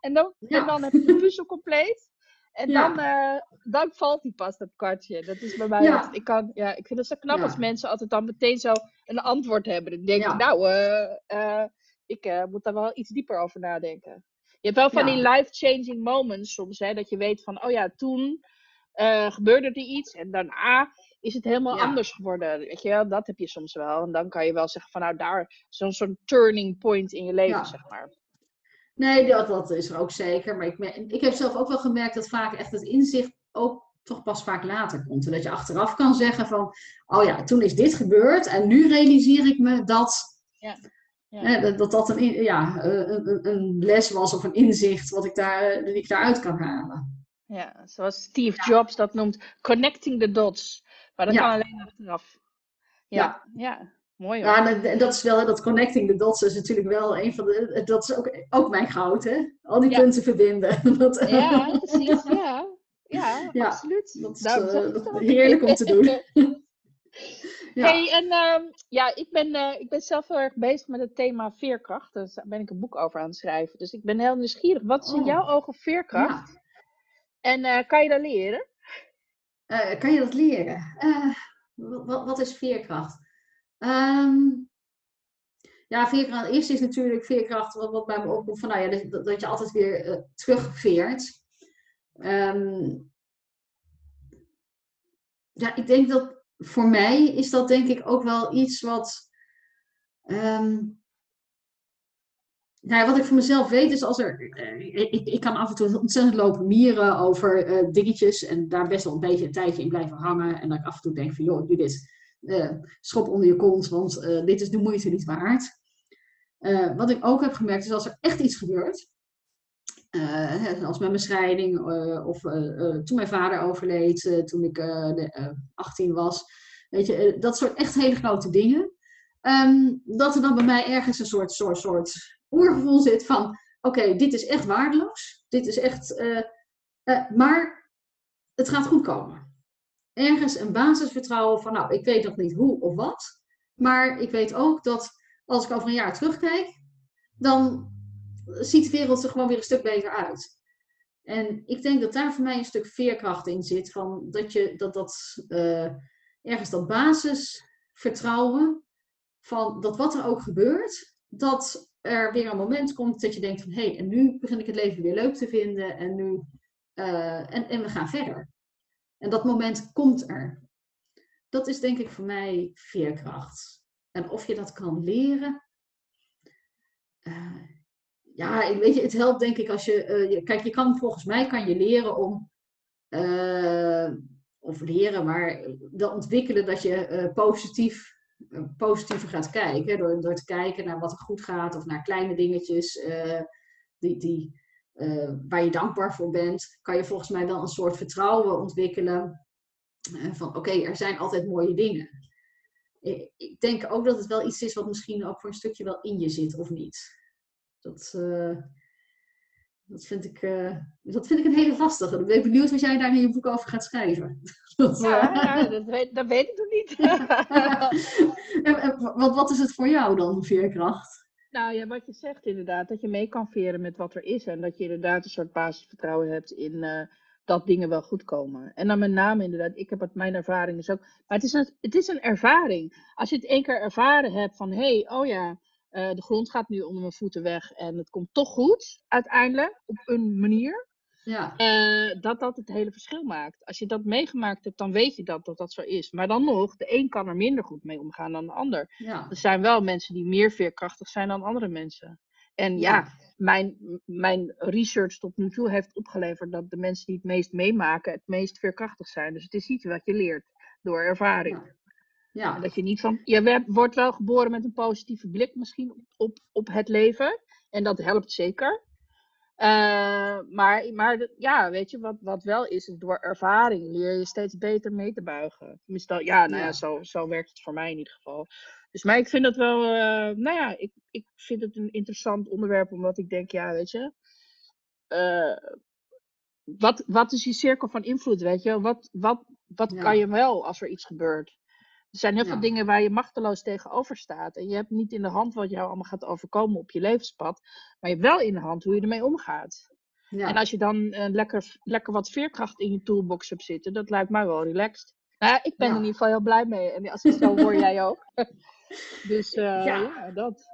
En dan, Ja. en dan heb ik de puzzel compleet. En dan, eh, dan valt die pas, dat kwartje. Dat is bij mij altijd- ik, kan, ja, ik vind het zo knap als mensen altijd dan meteen zo een antwoord hebben. Dan denk ik, nou, eh, eh, ik eh, moet daar wel iets dieper over nadenken. Je hebt wel van Ja. die life-changing moments soms, hè, dat je weet van, oh ja, toen eh, gebeurde er iets en daarna is het helemaal Ja. anders geworden. Weet je wel, dat heb je soms wel. En dan kan je wel zeggen van, nou, daar zo'n soort turning point in je leven, Ja. zeg maar. Nee, dat, dat is er ook zeker. Maar ik, ik heb zelf ook wel gemerkt dat vaak echt het inzicht ook toch pas vaak later komt. En dat je achteraf kan zeggen van, oh ja, toen is dit gebeurd en nu realiseer ik me dat Ja. Ja. dat, dat, dat een, ja, eh, een, een- een les was of een inzicht wat ik, daar, dat ik daaruit kan halen. Ja, zoals Steve Jobs dat noemt, connecting the dots. Maar dat Ja. kan alleen achteraf. Ja, ja. mooi hoor. Ja, en dat- is wel, dat connecting the dots is natuurlijk wel een van de, dat is ook, ook mijn goud, hè? Al die punten verbinden. Dat, Ja, precies. Ja, ja, absoluut. dat is eh, dat heerlijk om te doen. Ja. Hey, en ehm, ja, ik ben, eh, ik ben zelf heel erg bezig met het thema veerkracht. Dus daar ben ik een boek over aan het schrijven. Dus ik ben heel nieuwsgierig. Wat is in Oh. jouw ogen veerkracht? Ja. En eh, kan je dat leren? Eh, kan je dat leren? Wat, wat is veerkracht? Ehm, ja, veerkracht. Eerst is natuurlijk veerkracht wat, wat bij me opkomt van, nou ja, dat, dat je altijd weer terugveert. Ehm, ja, ik denk dat voor mij is dat denk ik ook wel iets wat. ehm, nou ja, wat ik voor mezelf weet is als er. eh, ik, kan af en toe ontzettend lopen mieren over eh, dingetjes en daar best wel een beetje een tijdje in blijven hangen. En dat ik af en toe denk van joh, Judith, eh schop onder je kont, want dit is de moeite niet waard. Wat ik ook heb gemerkt is als er echt iets gebeurt. Eh, als met mijn scheiding eh, of eh, toen mijn vader overleed, toen ik eh, de, eh, 18 was. Weet je, dat soort echt hele grote dingen. Ehm, dat er dan bij mij ergens een soort, soort, soort oergevoel zit van: oké, dit is echt waardeloos. Dit is echt. maar het gaat goed komen. Ergens een basisvertrouwen van, nou, ik weet nog niet hoe of wat. Maar ik weet ook dat als ik over een jaar terugkijk, dan ziet de wereld er gewoon weer een stuk beter uit. En ik denk dat daar voor mij een stuk veerkracht in zit. Van dat je dat, dat uh, ergens dat basisvertrouwen. Van dat wat er ook gebeurt, dat er weer een moment komt dat je denkt van hé, hey, en nu begin ik het leven weer leuk te vinden. En nu uh, en, en we gaan verder. En dat moment komt er. Dat is denk ik voor mij veerkracht. En of je dat kan leren. Uh, ja, weet je, het helpt denk ik als je, uh, je, Kijk, je kan volgens mij kan je leren om. Uh, of leren, maar wel ontwikkelen dat je positief, positiever gaat kijken. Door, door te kijken naar wat er goed gaat of naar kleine dingetjes die, die, waar je dankbaar voor bent. Kan je volgens mij dan een soort vertrouwen ontwikkelen. van oké, er zijn altijd mooie dingen ik denk ook dat het wel iets is wat misschien ook voor een stukje wel in je zit, of niet. Dat, uh, dat, vind, ik, uh, dat vind ik een hele lastige. Ik ben benieuwd wat jij daar in je boek over gaat schrijven. Dat, ja, ja dat, weet, dat weet ik nog niet. wat, wat is het voor jou dan, veerkracht? Nou ja, wat je zegt inderdaad, dat je mee kan veren met wat er is. En dat je inderdaad een soort basisvertrouwen hebt in dat dingen wel goed komen. En dan met name inderdaad, ik heb het, mijn ervaring is ook. Maar het is, een, het is een ervaring. Als je het één keer ervaren hebt van hé, hey, oh ja, uh, de grond gaat nu onder mijn voeten weg en het komt toch goed uiteindelijk op een manier. Ja. Uh, dat dat het hele verschil maakt. Als je dat meegemaakt hebt, dan weet je dat, dat dat zo is. Maar dan nog, de een kan er minder goed mee omgaan dan de ander. Ja. Er zijn wel mensen die meer veerkrachtig zijn dan andere mensen. En ja, mijn, mijn research tot nu toe heeft opgeleverd dat de mensen die het meest meemaken, het meest veerkrachtig zijn. Dus het is iets wat je leert door ervaring. Ja. dat je niet van. Je wordt wel geboren met een positieve blik misschien op, op, het leven. En dat helpt zeker. Uh, maar, maar ja, weet je, wat, wat wel is, is door ervaring leer je steeds beter mee te buigen. Tenminste, ja, nou ja, zo, zo werkt het voor mij in ieder geval. Dus maar ik vind het wel, uh, nou ja, ik, ik vind het een interessant onderwerp, omdat ik denk, ja, weet je, uh, wat, wat is die cirkel van invloed, weet je? Wat, wat, wat kan je wel als er iets gebeurt? Er zijn heel veel dingen waar je machteloos tegenover staat. En je hebt niet in de hand wat jou allemaal gaat overkomen op je levenspad. Maar je hebt wel in de hand hoe je ermee omgaat. Ja. En als je dan uh, lekker, lekker wat veerkracht in je toolbox hebt zitten, dat lijkt mij wel relaxed. Nou ja, ik ben er in ieder geval heel blij mee. En als ik zo hoor jij ook. dus uh, ja. dat.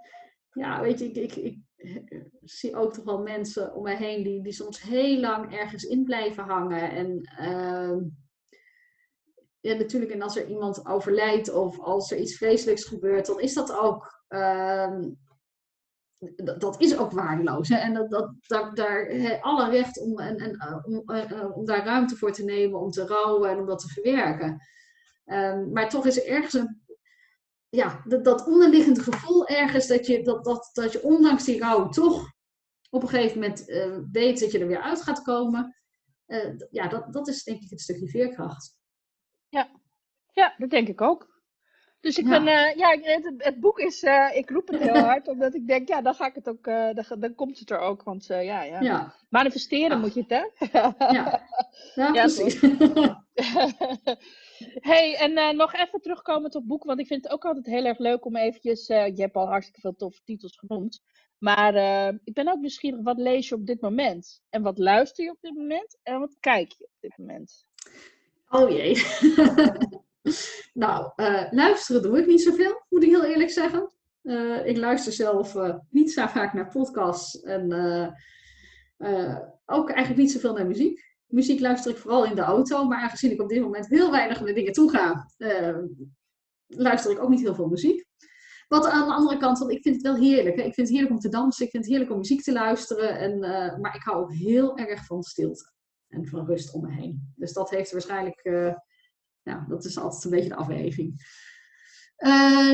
Ja, weet je, ik, ik, ik, zie ook toch wel mensen om mij heen die, die soms heel lang ergens in blijven hangen. En uh, natuurlijk, en als er iemand overlijdt of als er iets vreselijks gebeurt, dan is dat ook. Uh, dat, is ook waardeloos. Hè? En dat, dat, dat daar alle recht om, en, en, eh, om, uh, om daar ruimte voor te nemen, om te rouwen en om dat te verwerken. Um, maar toch is er ergens een ja, dat, onderliggende gevoel ergens dat je, dat, dat, dat je ondanks die rouw toch op een gegeven moment weet dat je er weer uit gaat komen. Ja, dat, dat is denk ik het stukje veerkracht. Ja, dat denk ik ook. Dus ik ben, uh, ja, het, het, boek is, ik roep het heel hard, omdat ik denk, ja, dan ga ik het ook, dan, dan komt het er ook. Want ja, ja, ja, manifesteren moet je het, hè? ja, ja, precies. hey, en nog even terugkomen op het boek, want ik vind het ook altijd heel erg leuk om eventjes, je hebt al hartstikke veel toffe titels genoemd, maar ik ben ook nieuwsgierig, wat lees je op dit moment? En wat luister je op dit moment? En wat kijk je op dit moment? Oh jee. Nou, luisteren doe ik niet zoveel, moet ik heel eerlijk zeggen. ik luister zelf niet zo vaak naar podcasts en ook eigenlijk niet zoveel naar muziek. Muziek luister ik vooral in de auto, maar aangezien ik op dit moment heel weinig naar dingen toe ga, luister ik ook niet heel veel muziek. Wat aan de andere kant, want ik vind het wel heerlijk. Hè? Ik vind het heerlijk om te dansen, ik vind het heerlijk om muziek te luisteren. En, maar ik hou ook heel erg van stilte en van rust om me heen. Dus dat heeft waarschijnlijk, uh, ja, dat is altijd een beetje de afweging.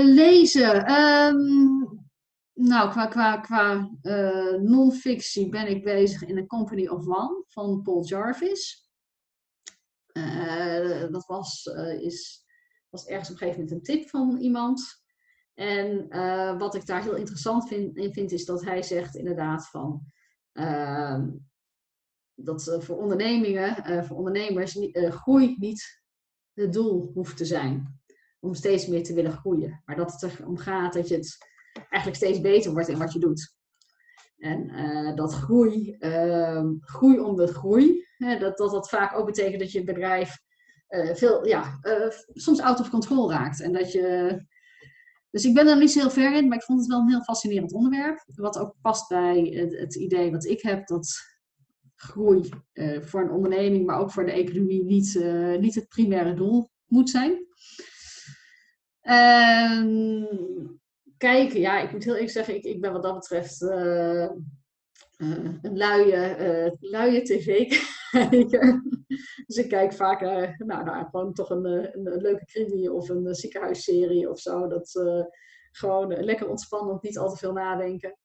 lezen. Um, nou, qua, qua, qua uh, non-fictie ben ik bezig in The Company of One van Paul Jarvis. Uh, dat was, uh, is, was ergens op een gegeven moment een tip van iemand. En wat ik daar heel interessant vind, in vind, is dat hij zegt inderdaad van... Ehm, dat eh, voor ondernemingen, eh, voor ondernemers, eh, groei niet het doel hoeft te zijn. Om steeds meer te willen groeien. Maar dat het erom gaat dat je het eigenlijk steeds beter wordt in wat je doet. En eh, dat groei, ehm, groei om de groei, dat, dat dat vaak ook betekent dat je bedrijf eh, veel, ja, eh, soms out of control raakt. En dat je, dus ik ben er niet zo heel ver in, maar ik vond het wel een heel fascinerend onderwerp. Wat ook past bij het idee wat ik heb, dat groei eh, voor een onderneming, maar ook voor de economie niet, eh, niet het primaire doel moet zijn. Ehm, kijken, ja, ik moet heel eerlijk zeggen, ik, ik ben wat dat betreft eh, een luie, luie tv-kijker. dus ik kijk vaak nou, nou, gewoon toch een, een, leuke crimi of een ziekenhuisserie of zo. Dat gewoon lekker ontspannend, niet al te veel nadenken.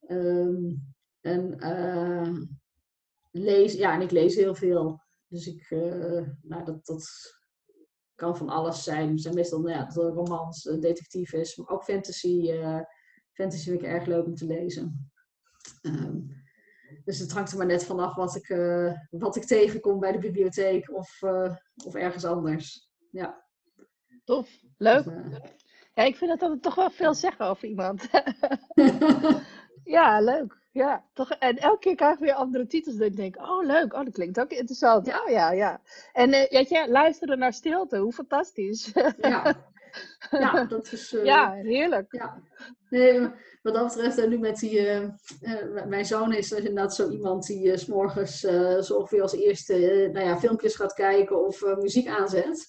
Ehm, en lees, ja, en ik lees heel veel. Dus ik, eh, nou, dat, dat kan van alles zijn. Het zijn meestal nou ja, romans, eh, detectives, maar ook fantasy. eh, fantasy vind ik erg leuk om te lezen. Ehm, dus het hangt er maar net vanaf wat ik, wat ik tegenkom bij de bibliotheek of, of ergens anders. Ja. Tof, leuk. Dus, Ja, ik vind dat altijd toch wel veel zeggen over iemand. ja, leuk. Ja, toch. En elke keer krijg ik weer andere titels. Dat ik denk, oh leuk, oh dat klinkt ook interessant. Ja. Oh ja, ja. En eh, weet je, luisteren naar stilte, hoe fantastisch. ja. ja, dat is. eh, ja, heerlijk. Ja, nee, wat dat betreft, en nu met die. eh, eh, mijn zoon is dus inderdaad zo iemand die eh, s s'morgens eh, zo ongeveer als eerste eh, nou ja, filmpjes gaat kijken of eh, muziek aanzet.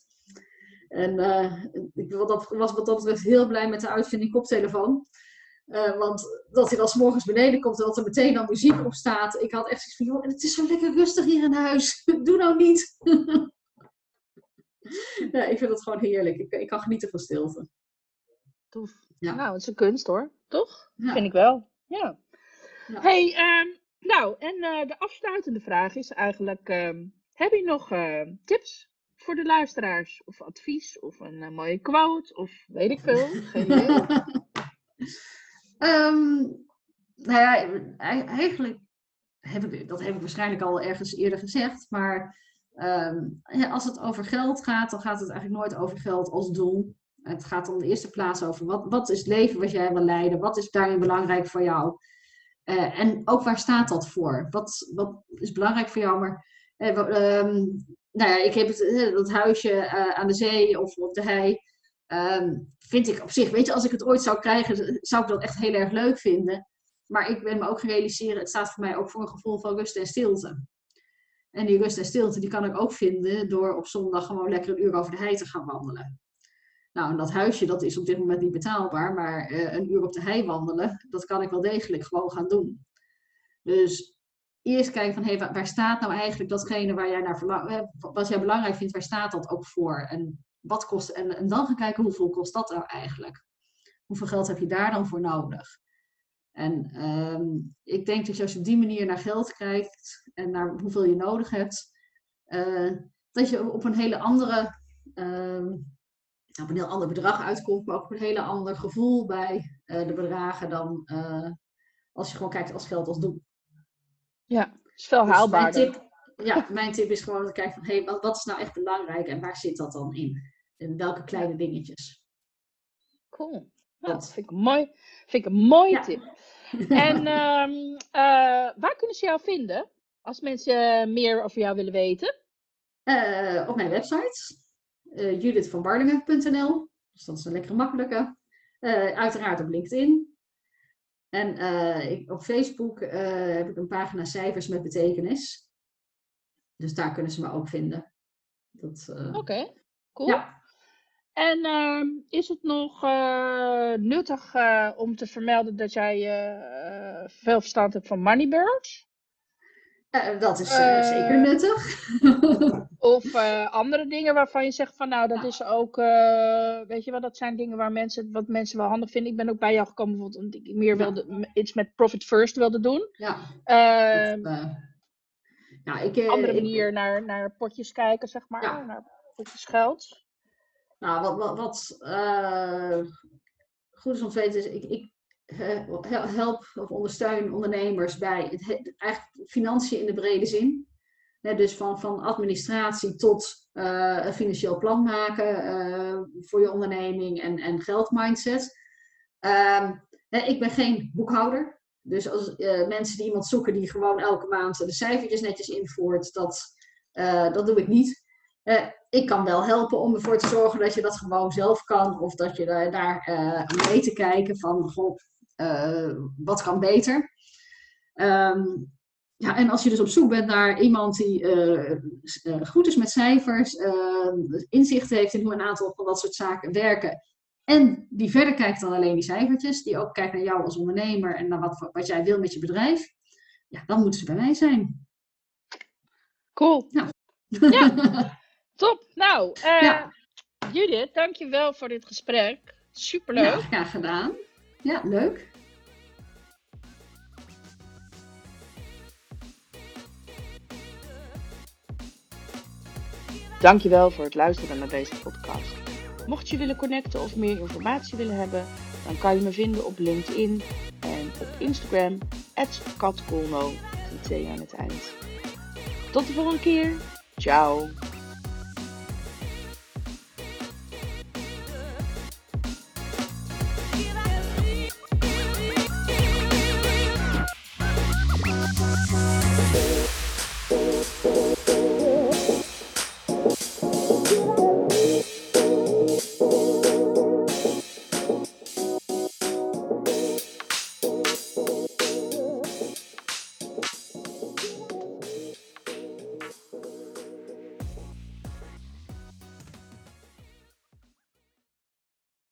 En eh, ik wat dat, was wat dat betreft heel blij met de uitvinding koptelefoon. Eh, want dat hij dan 's morgens beneden komt en dat er meteen dan muziek op staat. Ik had echt zoiets van, joh, het is zo lekker rustig hier in huis. Doe nou niet. ja, ik vind dat gewoon heerlijk. Ik, ik kan genieten van stilte. Tof. Ja. Nou, het is een kunst hoor. Toch? Ja. Vind ik wel. Ja. Ja. Hey, ehm, nou, en eh, de afsluitende vraag is eigenlijk: ehm, heb je nog eh, tips voor de luisteraars? Of advies? Of een mooie quote? Of weet ik veel? Geen idee. Ehm, nou ja, ei- eigenlijk heb ik, dat heb ik waarschijnlijk al ergens eerder gezegd, maar ehm, als het over geld gaat, dan gaat het eigenlijk nooit over geld als doel. Het gaat om de eerste plaats over wat, wat is het leven wat jij wil leiden, wat is daarin belangrijk voor jou. Eh, en ook waar staat dat voor? Wat, wat is belangrijk voor jou? Maar ehm, nou ja, ik heb het, eh, dat huisje aan de zee of op de hei. Ehm, vind ik op zich, weet je, als ik het ooit zou krijgen, zou ik dat echt heel erg leuk vinden. Maar ik ben me ook realiseren, het staat voor mij ook voor een gevoel van rust en stilte. En die rust en stilte, die kan ik ook vinden door op zondag gewoon lekker een uur over de hei te gaan wandelen. Nou, en dat huisje, dat is op dit moment niet betaalbaar, maar eh, een uur op de hei wandelen, dat kan ik wel degelijk gewoon gaan doen. Dus eerst kijken van, hé, waar, staat nou eigenlijk datgene waar jij naar verlang, eh, wat jij belangrijk vindt, waar staat dat ook voor? Wat kost, en, en dan gaan kijken hoeveel kost dat nou eigenlijk? Hoeveel geld heb je daar dan voor nodig? En ehm, ik denk dat je als je op die manier naar geld kijkt en naar hoeveel je nodig hebt, eh, dat je op een hele andere, ehm, op een heel ander bedrag uitkomt, maar ook op een hele ander gevoel bij eh, de bedragen dan eh, als je gewoon kijkt als geld als doel. Ja, is veel Dus mijn haalbaarder. tip, ja, mijn tip is gewoon te kijken van, hé, hey, wat, wat is nou echt belangrijk en waar zit dat dan in? In welke kleine dingetjes? Cool. Nou, Dat. vind ik een mooi, vind ik een mooie Ja. tip. En ehm, eh, waar kunnen ze jou vinden? Als mensen meer over jou willen weten. Eh, op mijn website, eh judithvanbarlingen.nl. Dus dat is een lekkere makkelijke. Eh, uiteraard op LinkedIn. En eh, ik, op Facebook eh, heb ik een pagina cijfers met betekenis. Dus daar kunnen ze me ook vinden. Eh, Oké, cool. Ja. En ehm, is het nog eh, nuttig eh, om te vermelden dat jij eh, veel verstand hebt van Moneybirds? dat is zeker nuttig. Of andere dingen waarvan je zegt van nou, dat Ja. is ook, weet je wel, dat zijn dingen waar mensen, wat mensen wel handig vinden. Ik ben ook bij jou gekomen bijvoorbeeld omdat ik meer Ja. wilde, iets met Profit First wilde doen. ja, Ehm, dat, ik, andere ik- manier naar, naar potjes kijken, zeg maar. Ja. Naar potjes geld. Nou, wat, wat, wat eh, goed is om te weten is, ik, ik, help of ondersteun ondernemers bij het, eigenlijk financiën in de brede zin. dus van, van administratie tot uh, een financieel plan maken voor je onderneming en, en geldmindset. Uh, ik ben geen boekhouder. Dus als mensen die iemand zoeken die gewoon elke maand de cijfertjes netjes invoert, dat, dat doe ik niet. Ik kan wel helpen om ervoor te zorgen dat je dat gewoon zelf kan. Of dat je daar, daar mee te kijken van, goh, wat kan beter. Um, ja, en als je dus op zoek bent naar iemand die goed is met cijfers, inzicht heeft in hoe een aantal van dat soort zaken werken. En die verder kijkt dan alleen die cijfertjes, die ook kijkt naar jou als ondernemer en naar wat, wat jij wil met je bedrijf. Ja, dan moeten ze bij mij zijn. Cool. Nou. Ja, top. Nou, ja. Judith, dankjewel voor dit gesprek. Superleuk. Ja, graag gedaan. Ja, leuk. Dankjewel voor het luisteren naar deze podcast. Mocht je willen connecten of meer informatie willen hebben, dan kan je me vinden op LinkedIn en op Instagram, katkolno, aan het eind. Tot de volgende keer. Ciao.